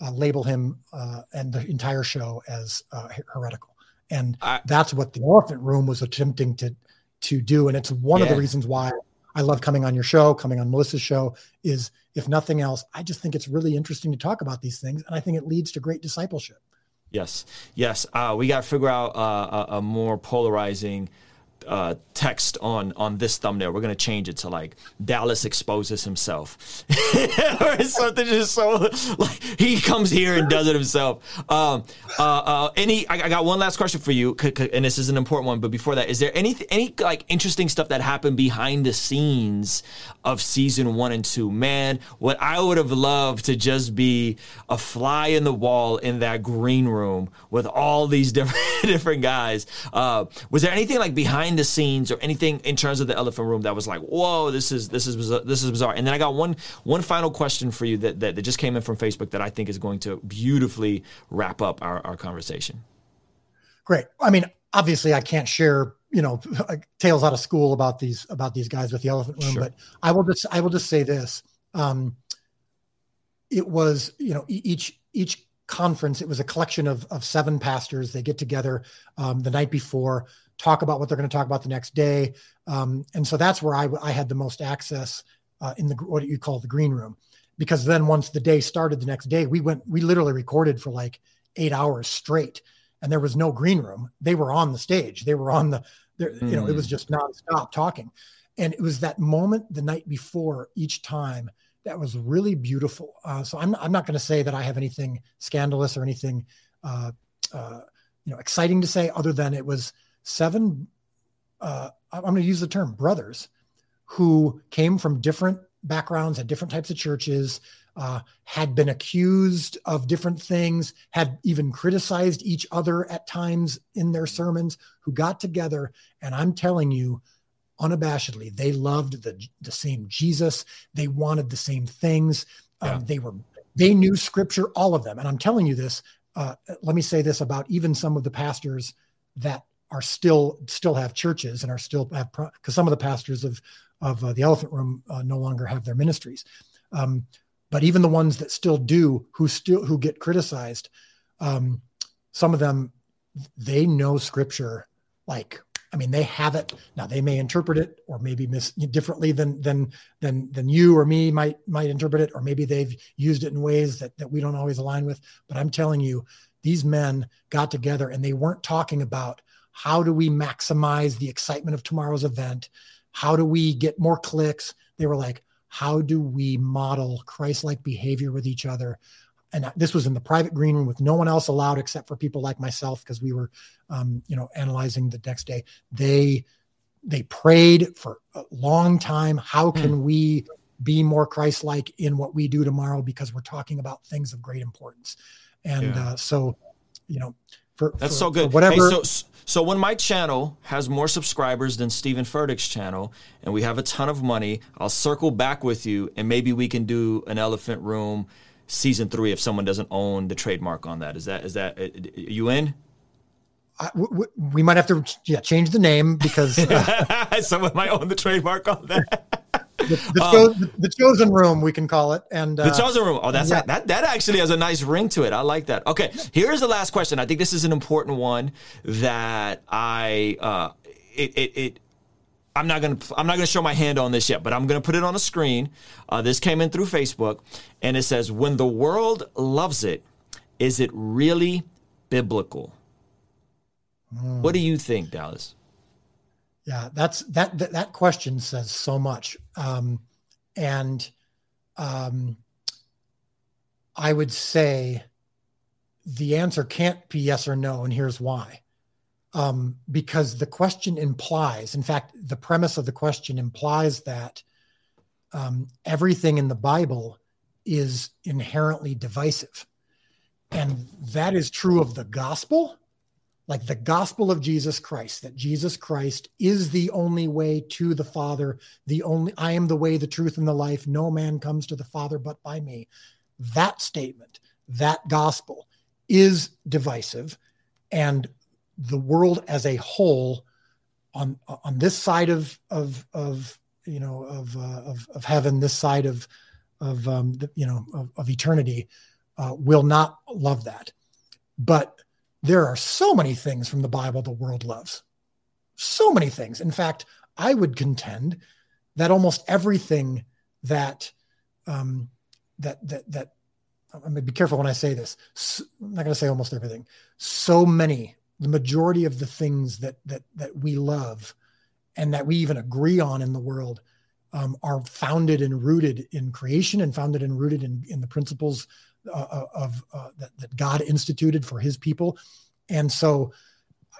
uh, label him uh, and the entire show as uh, heretical. And I, that's what the Elephant Room was attempting to to do. And it's one yeah. of the reasons why I love coming on your show, coming on Melissa's show. Is if nothing else, I just think it's really interesting to talk about these things, and I think it leads to great discipleship. Yes, yes. Uh, we got to figure out uh, a, a more polarizing uh, text on on this thumbnail. We're gonna change it to like Dallas exposes himself or something. Just so like he comes here and does it himself. Um, uh, uh, any? I, I, got one last question for you, and this is an important one. But before that, is there any any like interesting stuff that happened behind the scenes of season one and two? Man, what I would have loved to just be a fly in the wall in that green room with all these different different guys. Uh, was there anything like behind the scenes or anything in terms of the elephant room that was like, whoa, this is this is bizarre, this is bizarre. And then I got one one final question for you that, that, that just came in from Facebook that I think is going to beautifully wrap up our, our conversation. Great. I mean, obviously, I can't share you know tales out of school about these about these guys with the elephant room, sure. but I will just I will just say this. Um, it was you know each each conference it was a collection of, of seven pastors they get together um, the night before talk about what they're going to talk about the next day. Um, and so that's where I, I had the most access uh, in the what you call the green room, because then once the day started the next day, we went we literally recorded for like eight hours straight, and there was no green room. They were on the stage. They were on the, mm. you know, it was mm. just nonstop talking, and it was that moment the night before each time that was really beautiful. Uh, so I'm I'm not going to say that I have anything scandalous or anything. Uh, uh, you know, exciting to say other than it was seven, uh, I'm going to use the term brothers, who came from different backgrounds, had different types of churches, uh, had been accused of different things, had even criticized each other at times in their sermons, who got together. And I'm telling you, unabashedly, they loved the, the same Jesus. They wanted the same things. Um. They were, they knew scripture, all of them. And I'm telling you this, uh, let me say this about even some of the pastors that are still still have churches and are still have because some of the pastors of of uh, the Elephant Room uh, no longer have their ministries. Um, but even the ones that still do, who still who get criticized, um, some of them they know Scripture like I mean they have it now. They may interpret it or maybe miss differently than than than than you or me might might interpret it, or maybe they've used it in ways that that we don't always align with. But I'm telling you, these men got together and they weren't talking about how do we maximize the excitement of tomorrow's event? How do we get more clicks? They were like, how do we model Christ like behavior with each other? And this was in the private green room with no one else allowed except for people like myself because we were, um, you know, analyzing the next day. They they prayed for a long time. How hmm. can we be more Christ-like in what we do tomorrow? Because we're talking about things of great importance. And yeah. uh, so, you know, for that's for, so good. whatever. Hey, so, so when my channel has more subscribers than Steven Furtick's channel, and we have a ton of money, I'll circle back with you, and maybe we can do an Elephant Room season three if someone doesn't own the trademark on that. Is that is that uh, you in? I, we might have to yeah change the name because uh, someone might own the trademark on that. The, the, um, cho- the, chosen room we can call it and uh, the chosen room oh that's yeah. that that actually has a nice ring to it i like that okay here's the last question i think this is an important one that i uh it it, it I'm not gonna I'm not gonna show my hand on this yet, but I'm gonna put it on a screen. Uh, this came in through Facebook, and it says, "When the world loves it, is it really biblical?" Mm. What do you think, Dallas? Yeah, that's that that, that question says so much, um, and um, I would say the answer can't be yes or no, and here's why. Um, because the question implies, in fact, the premise of the question implies that um, everything in the Bible is inherently divisive. And that is true of the gospel, like the gospel of Jesus Christ, that Jesus Christ is the only way to the Father, the only, I am the way, the truth, and the life. No man comes to the Father but by me. That statement, that gospel is divisive. And the world as a whole on on this side of of of you know of uh, of, of heaven this side of of um, the, you know of, of eternity uh, will not love that. But there are so many things from the Bible the world loves. So many things. In fact, I would contend that almost everything that um, that that that I'm going to be careful when I say this. So, I'm not going to say almost everything. So many, the majority of the things that that that we love, and that we even agree on in the world, um, are founded and rooted in creation and founded and rooted in, in the principles uh, uh, of uh, that, that, God instituted for His people. And so,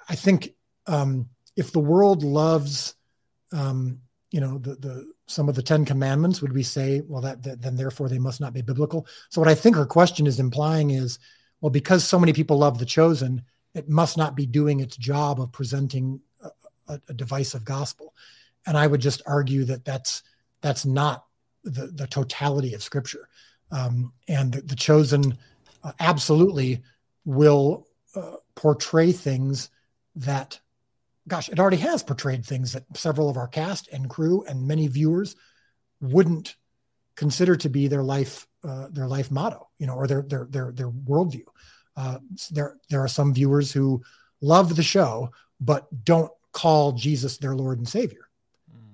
I think um, if the world loves, um, you know, the the some of the Ten Commandments, would we say, well, that, that then therefore they must not be biblical? So, what I think her question is implying is, well, because so many people love the chosen, it must not be doing its job of presenting a, a, divisive gospel. And I would just argue that that's that's not the, the totality of Scripture. Um, and the, the chosen uh, absolutely will uh, portray things that, gosh, it already has portrayed things that several of our cast and crew and many viewers wouldn't consider to be their life uh, their life motto, you know, or their their their their worldview. Uh, there there are some viewers who love the show but don't call Jesus their Lord and Savior.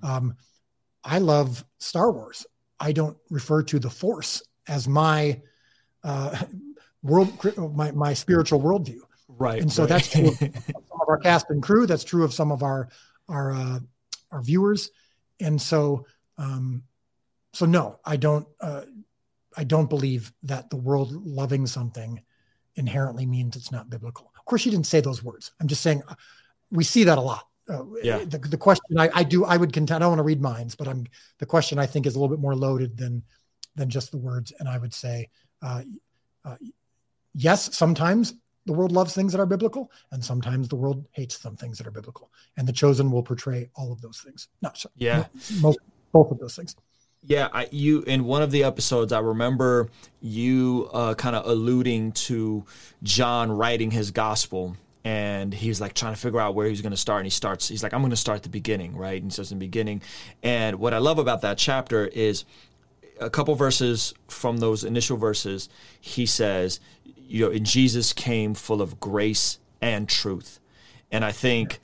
Mm. Um, I love Star Wars. I don't refer to the Force as my uh, world, my, my spiritual worldview. Right. And so right. that's true of some of our cast and crew. That's true of some of our our uh, our viewers. And so, um, so no, I don't. Uh, I don't believe that the world loving something inherently means it's not biblical. Of course, she didn't say those words. I'm just saying uh, we see that a lot. Uh, yeah. The, the question I, I do I would contend. I don't want to read minds, but I'm the question I think is a little bit more loaded than than just the words. And I would say, uh, uh, yes, sometimes the world loves things that are biblical, and sometimes the world hates some things that are biblical. And the chosen will portray all of those things. Not so, yeah, most, both of those things. Yeah, I, you in one of the episodes, I remember you uh, kind of alluding to John writing his gospel, and he's like trying to figure out where he's going to start and he starts he's like i'm going to start at the beginning right and he starts in the beginning and what i love about that chapter is a couple verses from those initial verses, he says, you know, Jesus came full of grace and truth. And I think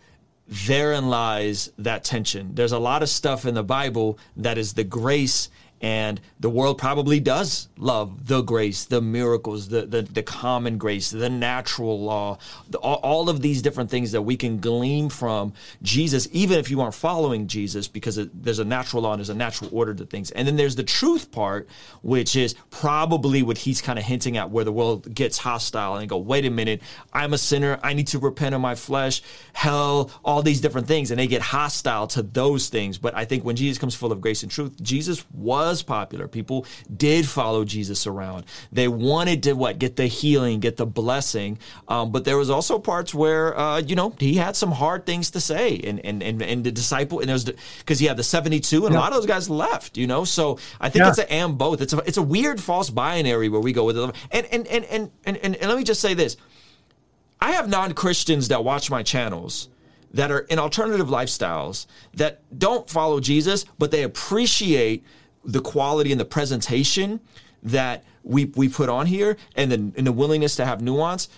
therein lies that tension. There's a lot of stuff in the Bible that is the grace and the world probably does love the grace, the miracles, the, the, the common grace, the natural law, the, all, all, of these different things that we can glean from Jesus, even if you aren't following Jesus, because it, there's a natural law and there's a natural order to things. And then there's the truth part, which is probably what he's kind of hinting at, where the world gets hostile and go, wait a minute, I'm a sinner. I need to repent of my flesh, hell, all these different things. And they get hostile to those things. But I think when Jesus comes full of grace and truth, Jesus was was popular. People did follow Jesus around. They wanted to what get the healing, get the blessing. Um, but there was also parts where uh, you know he had some hard things to say, and and and, and the disciple and there's because he had the seventy two, and yeah. a lot of those guys left. You know, so I think yeah. it's an and both. It's a it's a weird false binary where we go with it. And and and and and, and, and let me just say this. I have non Christians that watch my channels that are in alternative lifestyles that don't follow Jesus, but they appreciate the quality and the presentation that we we put on here and the and the willingness to have nuance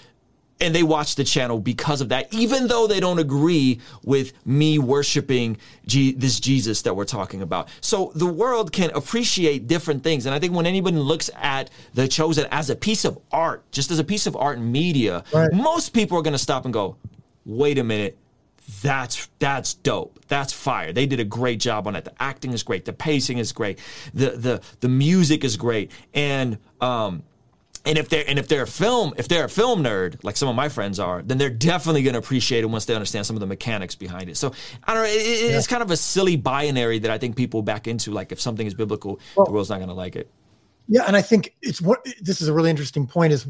and they watch the channel because of that even though they don't agree with me worshiping G- this Jesus that we're talking about so the world can appreciate different things and i think when anybody looks at the chosen as a piece of art just as a piece of art and media right. most people are going to stop and go wait a minute that's that's dope. That's fire. They did a great job on it. The acting is great. The pacing is great. The the the music is great. And um and if they're and if they're a film if they're a film nerd like some of my friends are, then they're definitely going to appreciate it once they understand some of the mechanics behind it. So I don't know. It, it's kind of a silly binary that I think people back into. Like if something is biblical, well, the world's not going to like it. Yeah, and I think it's what this is a really interesting point. Is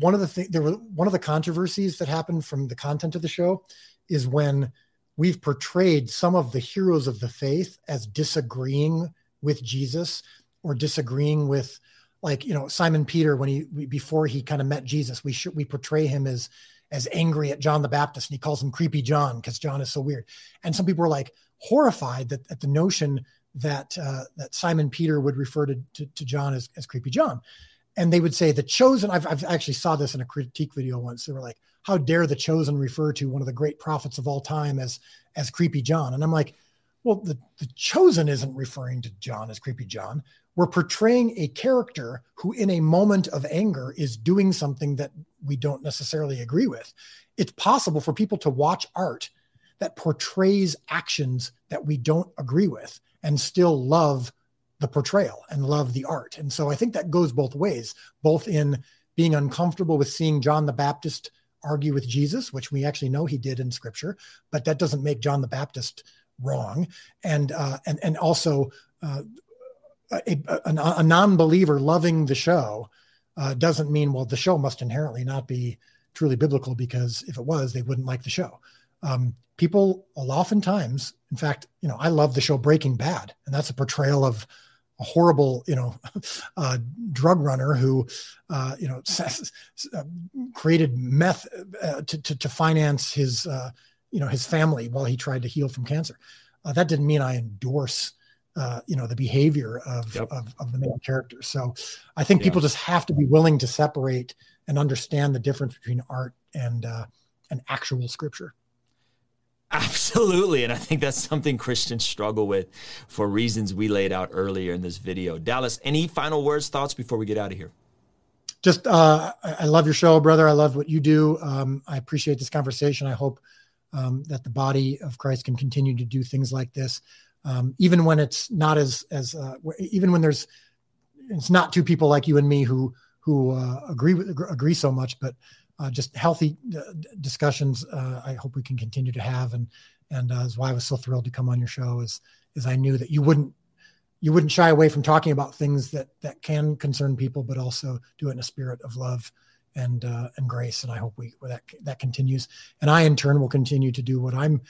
one of the things there were one of the controversies that happened from the content of the show is when we've portrayed some of the heroes of the faith as disagreeing with Jesus or disagreeing with like you know Simon Peter when he before he kind of met Jesus we should we portray him as as angry at John the Baptist and he calls him creepy John because John is so weird. And some people were like horrified that at the notion that uh, that Simon Peter would refer to, to, to John as, as creepy John. And they would say the chosen I've, I've actually saw this in a critique video once. They were like how dare the chosen refer to one of the great prophets of all time as as creepy john? And i'm like well the, the chosen isn't referring to john as creepy john. We're portraying a character who in a moment of anger is doing something that we don't necessarily agree with. It's possible for people to watch art that portrays actions that we don't agree with and still love the portrayal and love the art. And so I think that goes both ways, both in being uncomfortable with seeing John the Baptist argue with Jesus, which we actually know he did in scripture, but that doesn't make John the Baptist wrong. And, uh, and, and also uh, a, a, a non-believer loving the show uh, doesn't mean, well, the show must inherently not be truly biblical because if it was, they wouldn't like the show. Um, people oftentimes, in fact, you know, I love the show Breaking Bad, and that's a portrayal of a horrible, you know, uh, drug runner who, uh, you know, uh, created meth uh, to, to, to, finance his, uh, you know, his family while he tried to heal from cancer. Uh, that didn't mean I endorse, you know, the behavior of, yep. of, of, the main character. So I think yeah. people just have to be willing to separate and understand the difference between art and, and actual scripture. Absolutely. And I think that's something Christians struggle with for reasons we laid out earlier in this video. Dallas, any final words, thoughts before we get out of here? Just, uh, I love your show, brother. I love what you do. Um, I appreciate this conversation. I hope um, that the body of Christ can continue to do things like this, um, even when it's not as, as uh, even when there's, it's not two people like you and me who, who uh, agree with, agree so much, but uh, just healthy uh, discussions. Uh, I hope we can continue to have, and and uh, is why I was so thrilled to come on your show. Is is I knew that you wouldn't you wouldn't shy away from talking about things that that can concern people, but also do it in a spirit of love and uh, and grace. And I hope we that that continues. And I in turn will continue to do what I'm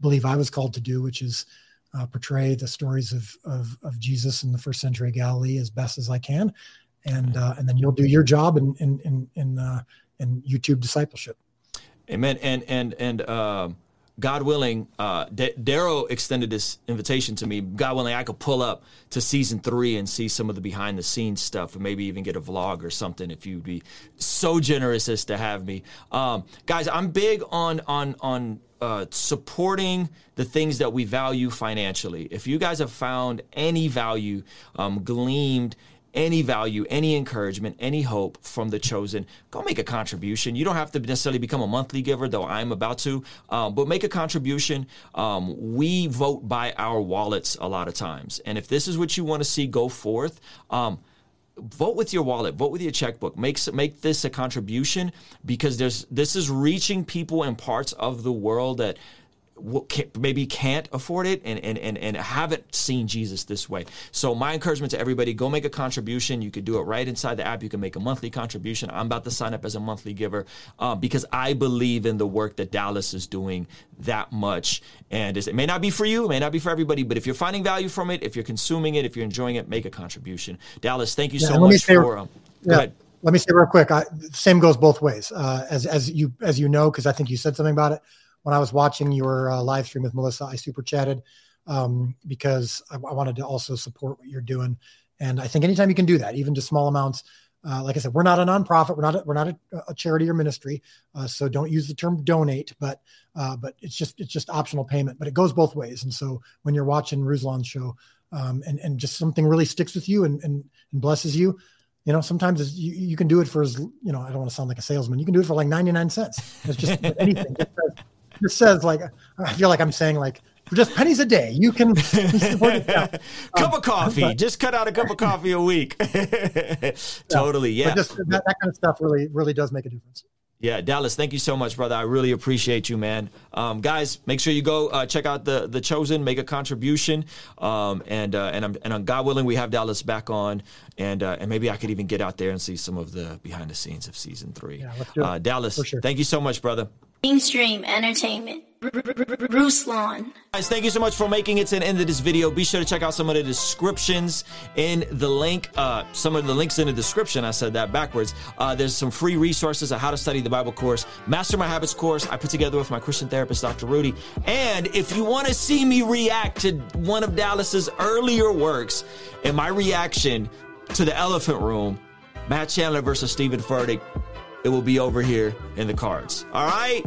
believe I was called to do, which is uh, portray the stories of, of of Jesus in the first century Galilee as best as I can. And uh, and then you'll do your job in in in, in uh, and YouTube discipleship. Amen. And and and uh, God willing, uh, D- Derral extended this invitation to me. God willing, I could pull up to season three and see some of the behind the scenes stuff, and maybe even get a vlog or something. If you'd be so generous as to have me, um, guys, I'm big on on on. Uh, supporting the things that we value financially. If you guys have found any value um, gleamed any value, any encouragement, any hope from the chosen, go make a contribution. You don't have to necessarily become a monthly giver, though I'm about to, um, but make a contribution. Um, we vote by our wallets a lot of times. And if this is what you want to see go forth, um, vote with your wallet vote with your checkbook make make this a contribution because there's this is reaching people in parts of the world that maybe can't afford it and, and, and, and haven't seen Jesus this way. So, my encouragement to everybody go make a contribution. You could do it right inside the app. You can make a monthly contribution. I'm about to sign up as a monthly giver uh, because I believe in the work that Dallas is doing that much. And it may not be for you, it may not be for everybody, but if you're finding value from it, if you're consuming it, if you're enjoying it, make a contribution. Dallas, thank you yeah, so much for. Um, yeah let me say real quick. I, same goes both ways. Uh, as as you as you know, because I think you said something about it when I was watching your uh, live stream with Melissa, I super chatted um, because I, I, wanted to also support what you're doing. And I think anytime you can do that, even just small amounts, uh, like I said, we're not a nonprofit, we're not a, we're not a, a charity or ministry, uh, so don't use the term donate. But uh, but it's just it's just optional payment, but it goes both ways. And so when you're watching Ruslan's show, um, and and just something really sticks with you and and, and blesses you, you know, sometimes you, you can do it for as you know. I don't want to sound like a salesman. You can do it for like ninety nine cents. It's just anything says like I feel like I'm saying like for just pennies a day, you can cup um, of coffee. But, just cut out a cup of coffee a week. totally, yeah. Just that, that, kind of stuff really really does make a difference. Yeah, Dallas, thank you so much, brother. I really appreciate you, man. Um, guys, make sure you go uh, check out the the Chosen, make a contribution, um, and uh, and I'm, and I'm, God willing, we have Dallas back on, and uh, and maybe I could even get out there and see some of the behind the scenes of season three. Yeah, let's do it. Uh, Dallas, sure. thank you so much, brother. Mainstream entertainment. Bruce Ruslan. Guys, thank you so much for making it to the end of this video. Be sure to check out some of the descriptions in the link, uh, some of the links in the description. I said that backwards. Uh, there's some free resources on how to study the Bible course, Master My Habits course I put together with my Christian therapist, Dr. Rudy. And if you want to see me react to one of Dallas's earlier works and my reaction to the elephant room, Matt Chandler versus Steven Furtick, it will be over here in the cards. All right?